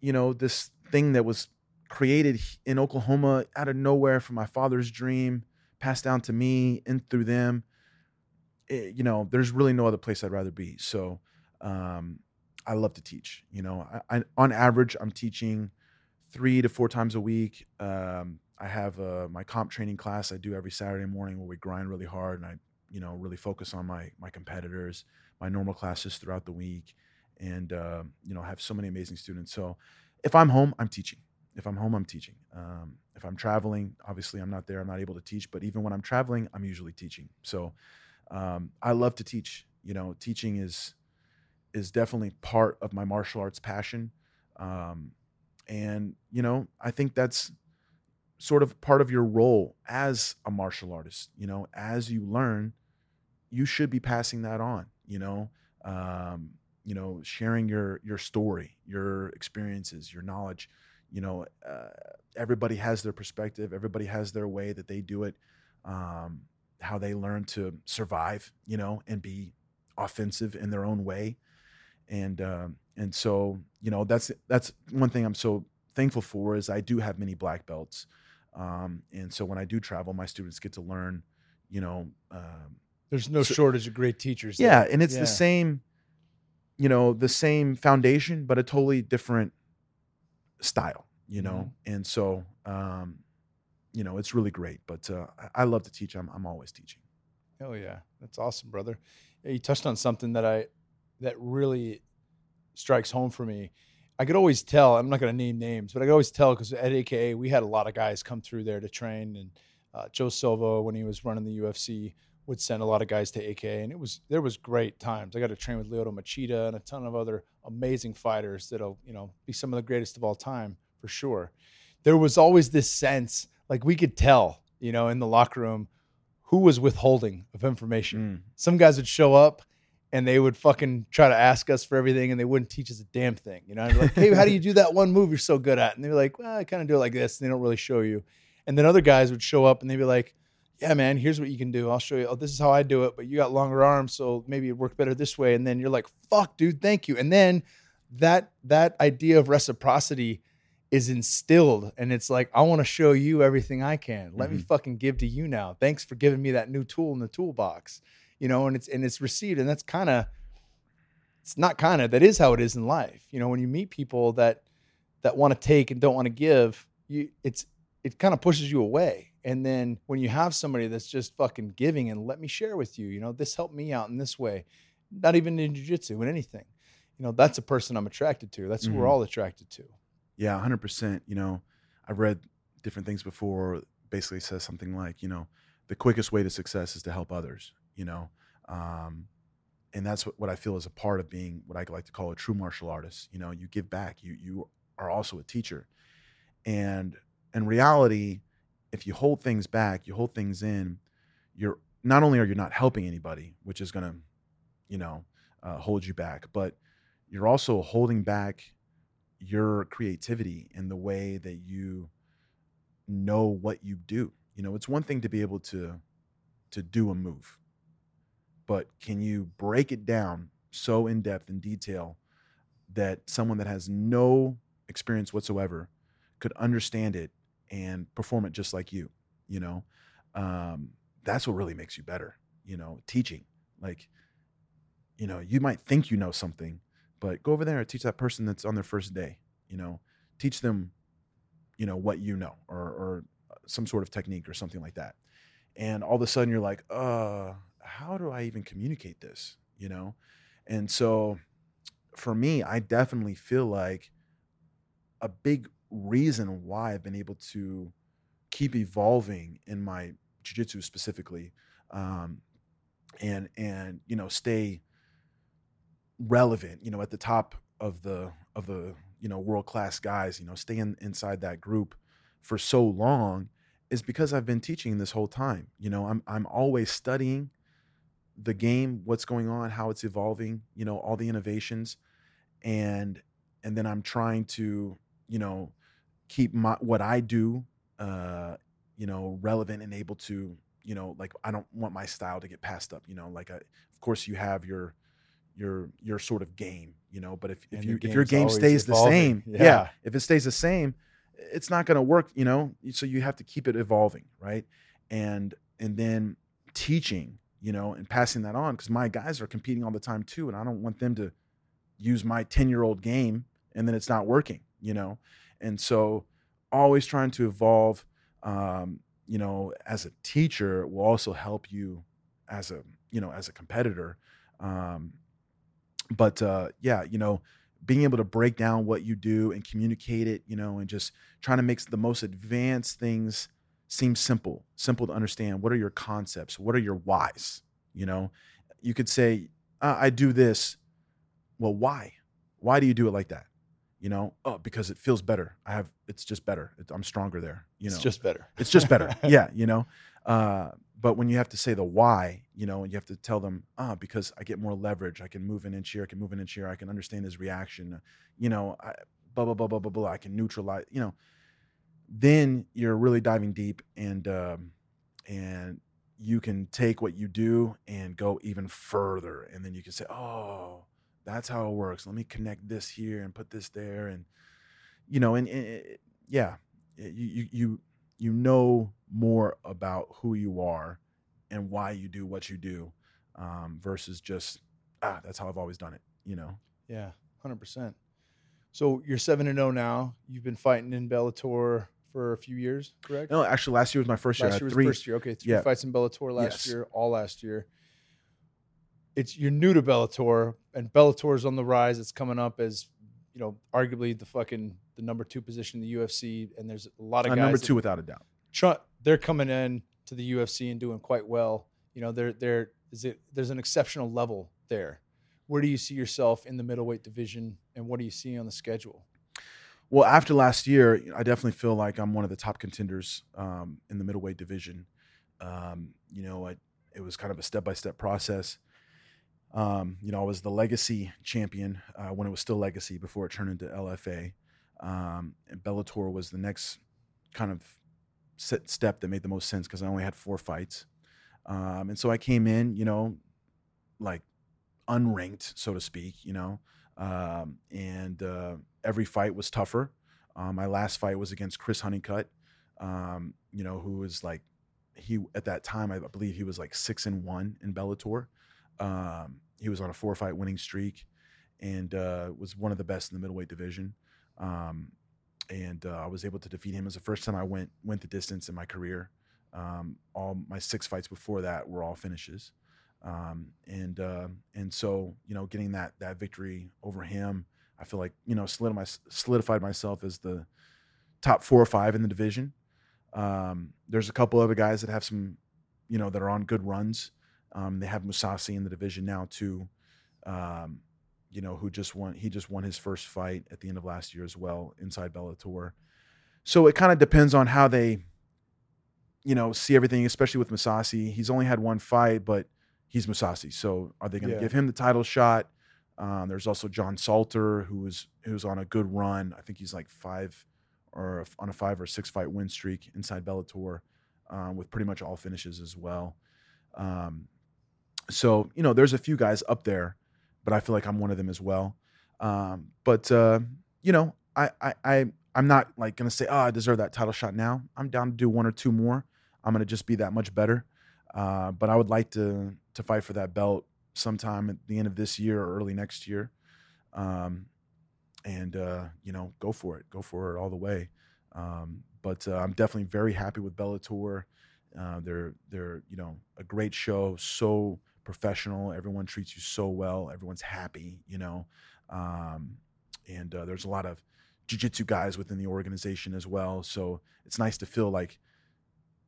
you know this thing that was created in oklahoma out of nowhere from my father's dream passed down to me and through them. It- you know there's really no other place i'd rather be. So um, i love to teach you know I, I, on average i'm teaching three to four times a week. Um, i have uh, my comp training class i do every saturday morning where we grind really hard and i you know really focus on my my competitors my normal classes throughout the week and uh, you know have so many amazing students. So if i'm home i'm teaching. If i'm home i'm teaching. Um, if i'm traveling obviously i'm not there i'm not able to teach but even when i'm traveling i'm usually teaching. So um, i love to teach. You know teaching is is definitely part of my martial arts passion. Um, and you know i think that's sort of part of your role as a martial artist. You know as you learn you should be passing that on you know um, you know sharing your your story your experiences your knowledge you know uh, everybody has their perspective everybody has their way that they do it um, how they learn to survive you know and be offensive in their own way. And um, and so you know that's that's one thing i'm so thankful for is i do have many black belts um, and so when i do travel my students get to learn you know um, There's no So- shortage of great teachers. yeah there. and it's Yeah. the same you know the same foundation but a totally different style you know and so um you know it's really great but uh, I- love to teach i'm, I'm always teaching Hell yeah, that's awesome, brother. Yeah, you touched on something that I that really strikes home for me. I could always tell. I'm not going to name names, but I could always tell because at AKA we had a lot of guys come through there to train, and uh, Joe Silva when he was running the UFC would send a lot of guys to AKA, and it was there was great times. I got to train with Lyoto Machida and a ton of other amazing fighters that'll you know be some of the greatest of all time for sure. There was always this sense, like we could tell, you know, in the locker room who was withholding of information. Mm. Some guys would show up and they would fucking try to ask us for everything and they wouldn't teach us a damn thing. You know, like, hey, how do you do that one move you're so good at? And they're like, well, I kind of do it like this. And they don't really show you. And then other guys would show up and they'd be like, yeah, man, here's what you can do. I'll show you. Oh, this is how I do it, but you got longer arms, so maybe it worked better this way. And then you're like, fuck, dude, thank you. And then that that idea of reciprocity is instilled and it's like i want to show you everything i can let me Mhm. fucking give to you now thanks for giving me that new tool in the toolbox you know and it's and it's received and that's kind of it's not kind of that is how it is in life you know when you meet people that that want to take and don't want to give you it's it kind of pushes you away and then when you have somebody that's just fucking giving and let me share with you you know this helped me out in this way not even in jiu-jitsu in anything you know that's a person i'm attracted to that's who we're Mhm. all attracted to Yeah, hundred percent. You know, I've read different things before. Basically, says something like, you know, the quickest way to success is to help others. You know, um, and that's what, what I feel is a part of being what I like to call a true martial artist. You know, you give back. You you are also a teacher, and in reality, if you hold things back, you hold things in, you're not only are you not helping anybody, which is going to, you know, uh, hold you back, but you're also holding back your creativity in the way that you know what you do. You know, it's one thing to be able to to do a move, but can you break it down so in depth and detail that someone that has no experience whatsoever could understand it and perform it just like you? You know, um, that's what really makes you better. You know, teaching like, you know, you might think you know something, but go over there and teach that person that's on their first day. You know, teach them, you know, what you know or or some sort of technique or something like that and all of a sudden you're like, uh, how do I even communicate this? You know? And so for me, I definitely feel like a big reason why I've been able to keep evolving in my jiu-jitsu specifically um, and and you know stay relevant you know at the top of the of the you know world class guys you know stay in, inside that group for so long is because I've been teaching this whole time. You know, I'm I'm always studying the game, what's going on, how it's evolving, you know, all the innovations and and then I'm trying to, you know, keep my what I do uh, you know, relevant and able to, you know, like I don't want my style to get passed up, you know, like I, of course you have your your your sort of game, you know, but if if And you your if your game stays always the same, *laughs* yeah, Yeah. if it stays the same, it's not going to work you know so you have to keep it evolving right? And and then teaching you know and passing that on because my guys are competing all the time too and i don't want them to use my 10 year old game and then it's not working you know and so always trying to evolve um, you know as a teacher will also help you as a you know as a competitor um, but uh, yeah you know being able to break down what you do and communicate it, you know, and just trying to make the most advanced things seem simple, simple to understand. What are your concepts? What are your whys? You know, you could say, I do this. Well, why? Why do you do it like that? You know, oh, because it feels better. I have, it's just better. It, I'm stronger there. You know, it's just better. it's just better. *laughs* yeah, you know. Uh, but when you have to say the why, you know, and you have to tell them, ah, because I get more leverage. I can move an inch here. I can move an inch here. I can understand his reaction. You know, I, blah blah blah blah blah blah. I can neutralize. You know, then you're really diving deep, and um, and you can take what you do and go even further, and then you can say, oh, that's how it works. Let me connect this here and put this there, and you know, and, and it- yeah, you you you know more about who you are and why you do what you do um, versus just ah that's how i've always done it you know Yeah, hundred percent. So you're seven and zero now. You've been fighting in Bellator for a few years, correct? no actually last year was my first year last year was three first year. Okay, three Yeah. fights in Bellator last Yes. year, all last year. It's you're new to Bellator, and Bellator's on the rise. It's coming up as you know, arguably the fucking the number two position in the UFC, and there's a lot of uh, guys. number two without a doubt try, they're coming in to the UFC and doing quite well. You know, there there is it there's an exceptional level there. Where do you see yourself in the middleweight division, and what do you see on the schedule? well after last year i definitely feel like i'm one of the top contenders um, in the middleweight division um, you know I, it was kind of a step-by-step process um, you know i was the legacy champion uh, when it was still legacy before it turned into lfa um, and bellator was the next kind of step that made the most sense because i only had four fights um, and so i came in you know like unranked so to speak you know um, and uh, every fight was tougher. Um, my last fight was against Chris Honeycutt, um, you know, who was like he at that time I believe he was like six and one in Bellator. Um, he was on a four fight winning streak, and uh, was one of the best in the middleweight division. Um, and uh, I was able to defeat him. It was the first time I went went the distance in my career. Um, all my six fights before that were all finishes um, and uh, and so you know getting that that victory over him i feel like you know solid solidified myself as the top four or five in the division um, there's a couple other guys that have some you know that are on good runs um, they have Mousasi in the division now too um, you know who just won he just won his first fight at the end of last year as well inside bellator so it kind of depends on how they you know, see everything, especially with Mousasi. He's only had one fight, but he's Mousasi. So are they going to Yeah. give him the title shot? Um, there's also John Salter, who was who's on a good run. I think he's like five or on a five or six fight win streak inside Bellator, um, with pretty much all finishes as well. Um, so you know, there's a few guys up there, but I feel like I'm one of them as well. Um, but uh, you know, I, I I I'm not like gonna say, oh, I deserve that title shot now. I'm down to do one or two more. I'm gonna just be that much better. Uh, but I would like to to fight for that belt sometime at the end of this year or early next year. Um, and uh, you know, go for it, go for it all the way. Um, but uh, I'm definitely very happy with Bellator. Uh, they're they're you know a great show, so professional. Everyone treats you so well. Everyone's happy, you know. Um, and uh, there's a lot of jiu-jitsu guys within the organization as well. So it's nice to feel like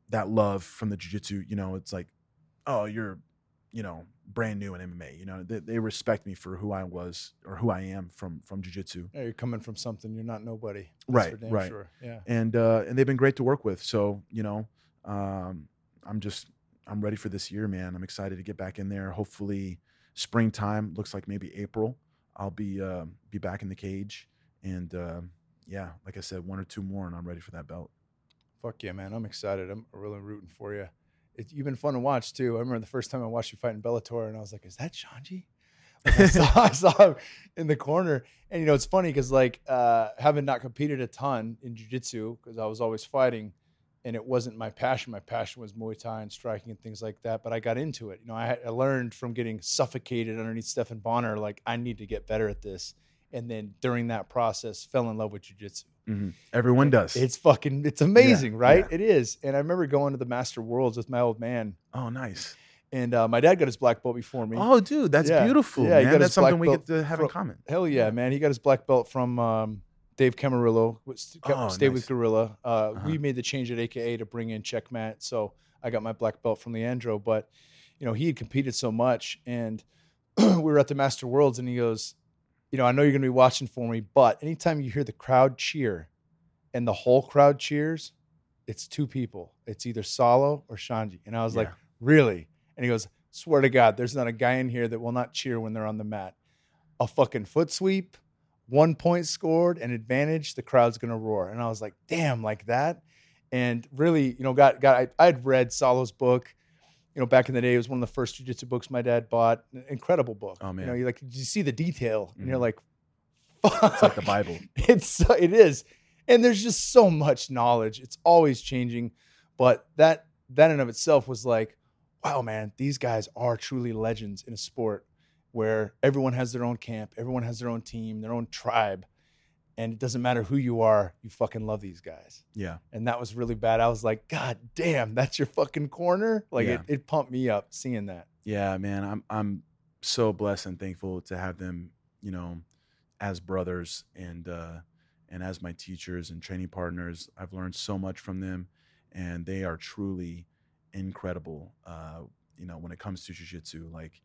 that love from the jiu-jitsu. You know, it's like, oh, you're, you know, brand new in MMA. You know, they, they respect me for who I was or who I am from from jiu-jitsu. Yeah, you're coming from something. You're not nobody. That's Right, for damn right. Sure. Yeah. and uh, and they've been great to work with. So you know, um, I'm just I'm ready for this year, man. I'm excited to get back in there. Hopefully, springtime looks like maybe April. I'll be uh, be back in the cage, and uh, yeah, like I said, one or two more, and I'm ready for that belt. Fuck yeah, man. I'm excited. I'm really rooting for you. It, you've been fun to watch too. I remember the first time I watched you fight in Bellator, and I was like, "Is that Xande?" Like, I, *laughs* saw, I saw him in the corner, and you know it's funny because like uh, having not competed a ton in jiu-jitsu because I was always fighting, and it wasn't my passion. My passion was Muay Thai and striking and things like that. But I got into it. You know, I, had, I learned from getting suffocated underneath Stephan Bonnar. Like I need to get better at this, and then during that process, fell in love with jiu-jitsu. Everyone does. It's fucking, it's amazing, right? yeah. It is. And I remember going to the Master Worlds with my old man, oh, nice. and uh, my dad got his black belt before me. Oh, dude, that's Yeah. beautiful, Yeah, man. That's something we get to have in common. Hell yeah, Yeah. man! He got his black belt from um, Dave Camarillo. was- kept- Oh, stayed with. Guerrilla. Uh, Uh-huh. We made the change at AKA to bring in Checkmat, so I got my black belt from Leandro. But you know, he had competed so much, and *clears throat* we were at the Master Worlds, and he goes, "You know, I know you're going to be watching for me, but anytime you hear the crowd cheer, and the whole crowd cheers, it's two people. It's either Saulo or Xande." And I was like, "Really?" And he goes, "Swear to God, there's not a guy in here that will not cheer when they're on the mat." A fucking foot sweep, one point scored, an advantage, the crowd's gonna roar. And I was like, "Damn, like that." And really, you know, got got I, I had read Saulo's book. You know, back in the day, it was one of the first jujitsu books my dad bought. Incredible book. Oh, You man. know, you like you see the detail, and you're Mhm. like, "Fuck!" It's like the Bible. *laughs* It's so- it is, and there's just so much knowledge. It's always changing, but that that in of itself was like, wow, man, these guys are truly legends in a sport where everyone has their own camp, everyone has their own team, their own tribe, and it doesn't matter who you are, you fucking love these guys. Yeah. And that was really bad. I was like, God damn, that's your fucking corner. Like Yeah. it, it pumped me up seeing that. Yeah, man, I'm I'm so blessed and thankful to have them, you know, as brothers and uh and as my teachers and training partners. I've learned so much from them and they are truly incredible uh you know when it comes to jiu-jitsu like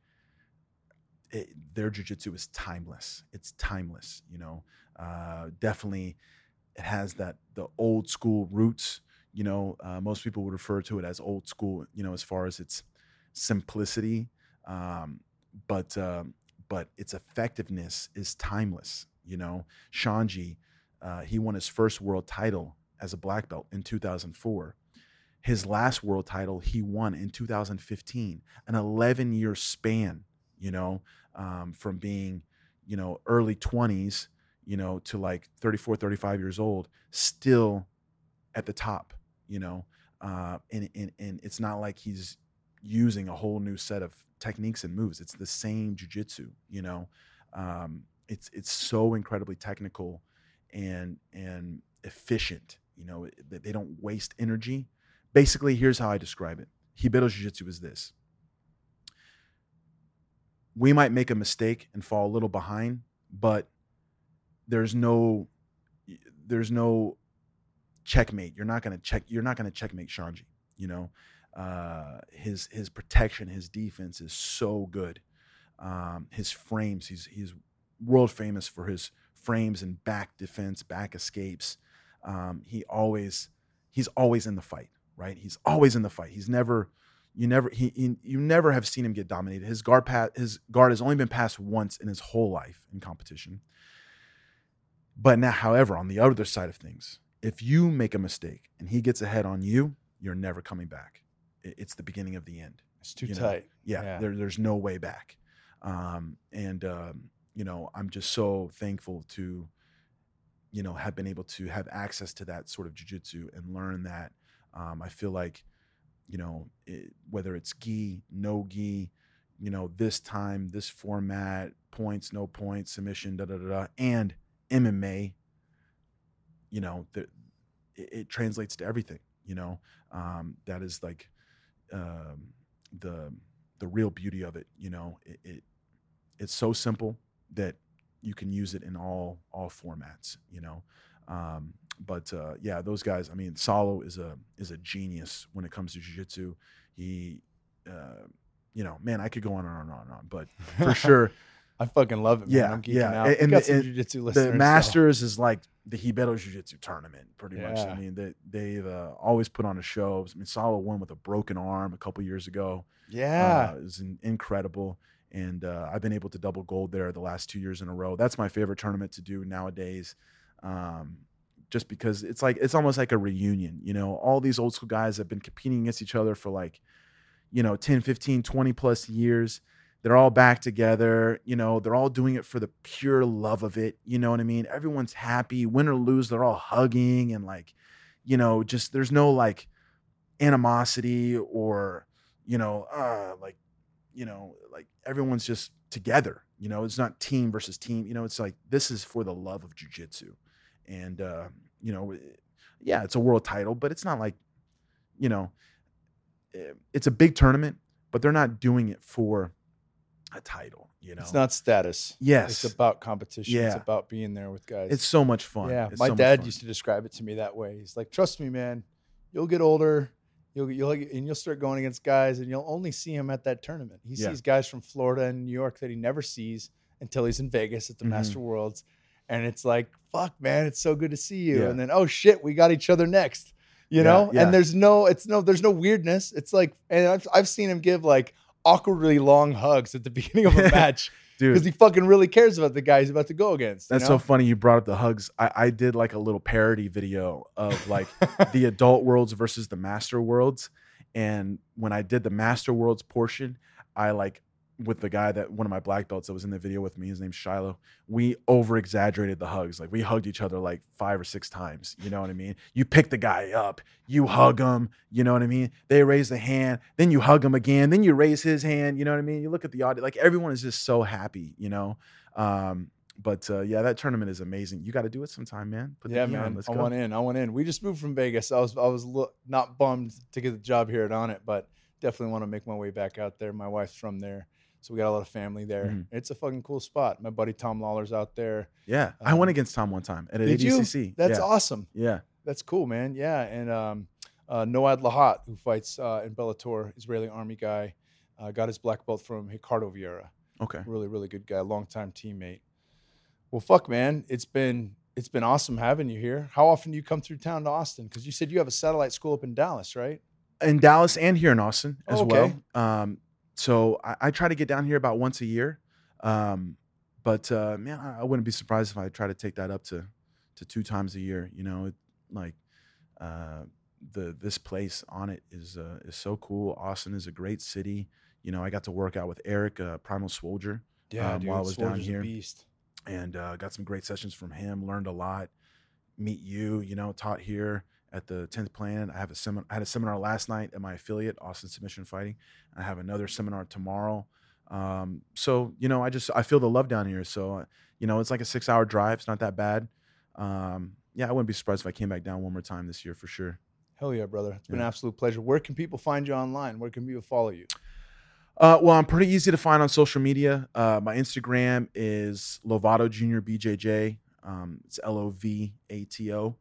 it, their jiu-jitsu is timeless. It's timeless, you know. Uh definitely it has that the old school roots, you know. Uh, most people would refer to it as old school, you know, as far as its simplicity, um, but um, but its effectiveness is timeless. You know, Xande, uh, he won his first world title as a black belt in 2004. His last world title he won in 2015, an 11 year span. You know, um, from being, you know, early 20s, you know, to like 34, 35 years old, still at the top. You know, uh, and, and and it's not like he's using a whole new set of techniques and moves. It's the same jujitsu, you know. Um, it's it's so incredibly technical and and efficient. You know, they, don't waste energy. Basically, here's how I describe it: Ribeiro Jiu-Jitsu is this. We might make a mistake and fall a little behind, but there's no there's no checkmate. You're not gonna check. You're not gonna checkmate Xande. You know, uh, his his protection, his defense is so good. Um, his frames, he's he's world famous for his frames and back defense, back escapes. Um, he always he's always in the fight, right? He's always in the fight. He's never, you never, he, he you never have seen him get dominated. His guard pat, his guard has only been passed once in his whole life in competition. But now, however, on the other side of things, if you make a mistake and he gets ahead on you, you're never coming back. It- It's the beginning of the end. It's too you know, tight. Yeah, Yeah. There, there's no way back. Um, and um, you know, I'm just so thankful to, you know, have been able to have access to that sort of jujitsu and learn that. Um, I feel like, you know, it, whether it's gi, no gi, you know, this time, this format, points, no points, submission, da da da, da and MMA. You know, the, it, it translates to everything. You know, um, that is like um, the the real beauty of it. You know, it, it it's so simple that you can use it in all all formats. You know, um, but uh, yeah, those guys. I mean, Saulo is a is a genius when it comes to jiu-jitsu. He, uh, you know, man, I could go on and on and on and on, but for *laughs* sure, I fucking love it. Man. Yeah, I'm geeking yeah. out. And- and got the- some and jiu-jitsu listeners. the so- Masters is like the Ribeiro Jiu-Jitsu tournament, pretty much. I mean, they they've uh, always put on a show. I mean, Saulo won with a broken arm a couple years ago. Yeah. Uh, it was in- incredible. And uh, I've been able to double gold there the last two years in a row. That's my favorite tournament to do nowadays. Um, just because it's like, it's almost like a reunion. You know, all these old school guys have been competing against each other for like, you know, 10, 15, 20 plus years. They're all back together. You know, they're all doing it for the pure love of it. You know what I mean? Everyone's happy. Win or lose, they're all hugging and like, you know, just there's no like animosity or, you know, uh, like, you know, like everyone's just together. You know, it's not team versus team. You know, it's like this is for the love of jujitsu, and uh, you know, yeah, it's a world title, but it's not like, you know, eh, it's a big tournament, but they're not doing it for a title. You know, It's not status. Yes, It's about competition. It's about being there with guys. it's so much fun. Yeah, It's my so dad used to describe it to me that way. He's like, "Trust me, man. You'll get older, you'll you'll and you'll start going against guys, and you'll only see him at that tournament. He Yeah. sees guys from Florida and New York that he never sees until he's in Vegas at the Mhm. Master Worlds, and it's like, fuck, man, it's so good to see you. Yeah. And then, oh shit, we got each other next. You Yeah, know, yeah. and there's no, it's no, there's no weirdness. It's like, and I've I've seen him give like awkwardly long hugs at the *laughs* beginning of a *laughs* match dude. because he fucking really cares about the guy he's about to go against. That's know? so funny you brought up the hugs. I, I did like a little parody video of like *laughs* the adult worlds versus the master worlds. And when I did the master worlds portion, I like with the guy that one of my black belts that was in the video with me, his name's Shiloh, we over exaggerated the hugs. Like we hugged each other like five or six times. You know what I mean? You pick the guy up, you hug him, you know what I mean? They raise the hand, then you hug him again, then you raise his hand, you know what I mean? You look at the audience, like everyone is just so happy, you know? Um, but uh, yeah, that tournament is amazing. You got to do it sometime, man. Put the yeah, on. man. Let's I go. want in. I want in. We just moved from Vegas. I was I was lo- not bummed to get the job here at Onnit, but definitely want to make my way back out there. My wife's from there, so we got a lot of family there. Mhm. It's a fucking cool spot. My buddy Tom Lawlor's out there. Yeah, I went Um, against Tom one time at an Did you? That's yeah. awesome. Yeah. That's cool, man. Yeah, and um, uh, Noad Lahat, who fights uh, in Bellator, Israeli Army guy, uh, got his black belt from Ricardo Vieira. Okay. Really, really good guy, longtime teammate. Well, fuck, man, it's been it's been awesome having you here. How often do you come through town to Austin? Because you said you have a satellite school up in Dallas, right? In Dallas and here in Austin as Oh, okay. well. Um, so I, I try to get down here about once a year. Um, but uh, man, I, I wouldn't be surprised if I try to take that up to to two times a year. You know, it, like uh, the this place Onnit is uh, is so cool. Austin is a great city. You know, I got to work out with Eric uh, Primal Soldier. Um, while I was down Soldier's here. beast. and uh, got some great sessions from him. Learned a lot. Meet you, you know, taught here at the tenth plan. I have a seminar. I had a seminar last night at my affiliate, Austin Submission Fighting. I have another seminar tomorrow. Um, so you know, I just I feel the love down here. So uh, you know, it's like a six-hour drive. It's not that bad. Um, yeah, I wouldn't be surprised if I came back down one more time this year for sure. Hell yeah, brother! It's been an absolute pleasure. Where can people find you online? Where can people follow you? Uh, well, I'm pretty easy to find on social media. Uh, my Instagram is Lovato Junior BJJ. Um, it's L O V A T O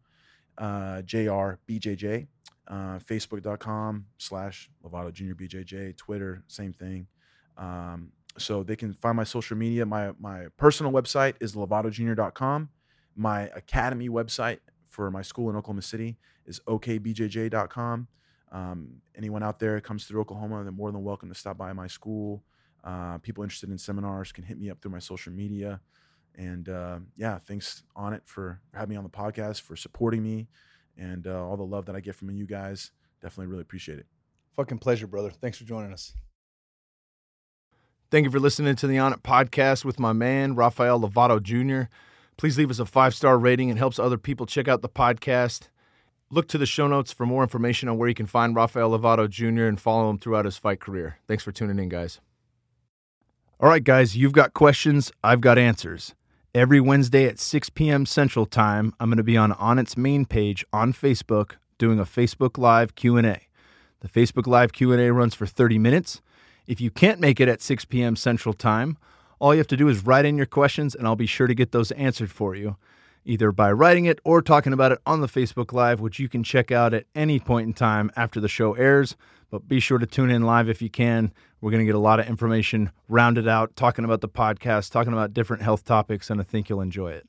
uh, J R B J J. Uh, Facebook.com slash Lovato Junior BJJ. Twitter, same thing. Um, so they can find my social media. My my personal website is lovatojunior.com. My academy website for my school in Oklahoma City is okbjj.com. Um, anyone out there comes through Oklahoma, they're more than welcome to stop by my school. Uh, people interested in seminars can hit me up through my social media. And uh, yeah, thanks Onnit for having me on the podcast, for supporting me, and uh, all the love that I get from you guys. Definitely really appreciate it. Fucking pleasure, brother. Thanks for joining us. Thank you for listening to the Onnit podcast with my man, Rafael Lovato Jr. Please leave us a five star rating. It helps other people check out the podcast. Look to the show notes for more information on where you can find Rafael Lovato Jr. and follow him throughout his fight career. Thanks for tuning in, guys. All right, guys, you've got questions, I've got answers. Every Wednesday at 6 p.m. Central Time, I'm going to be on Onnit's main page on Facebook doing a Facebook Live Q&A. The Facebook Live Q&A runs for 30 minutes. If you can't make it at 6 p.m. Central Time, all you have to do is write in your questions and I'll be sure to get those answered for you, either by writing it or talking about it on the Facebook Live, which you can check out at any point in time after the show airs. But be sure to tune in live if you can. We're going to get a lot of information rounded out, talking about the podcast, talking about different health topics, and I think you'll enjoy it.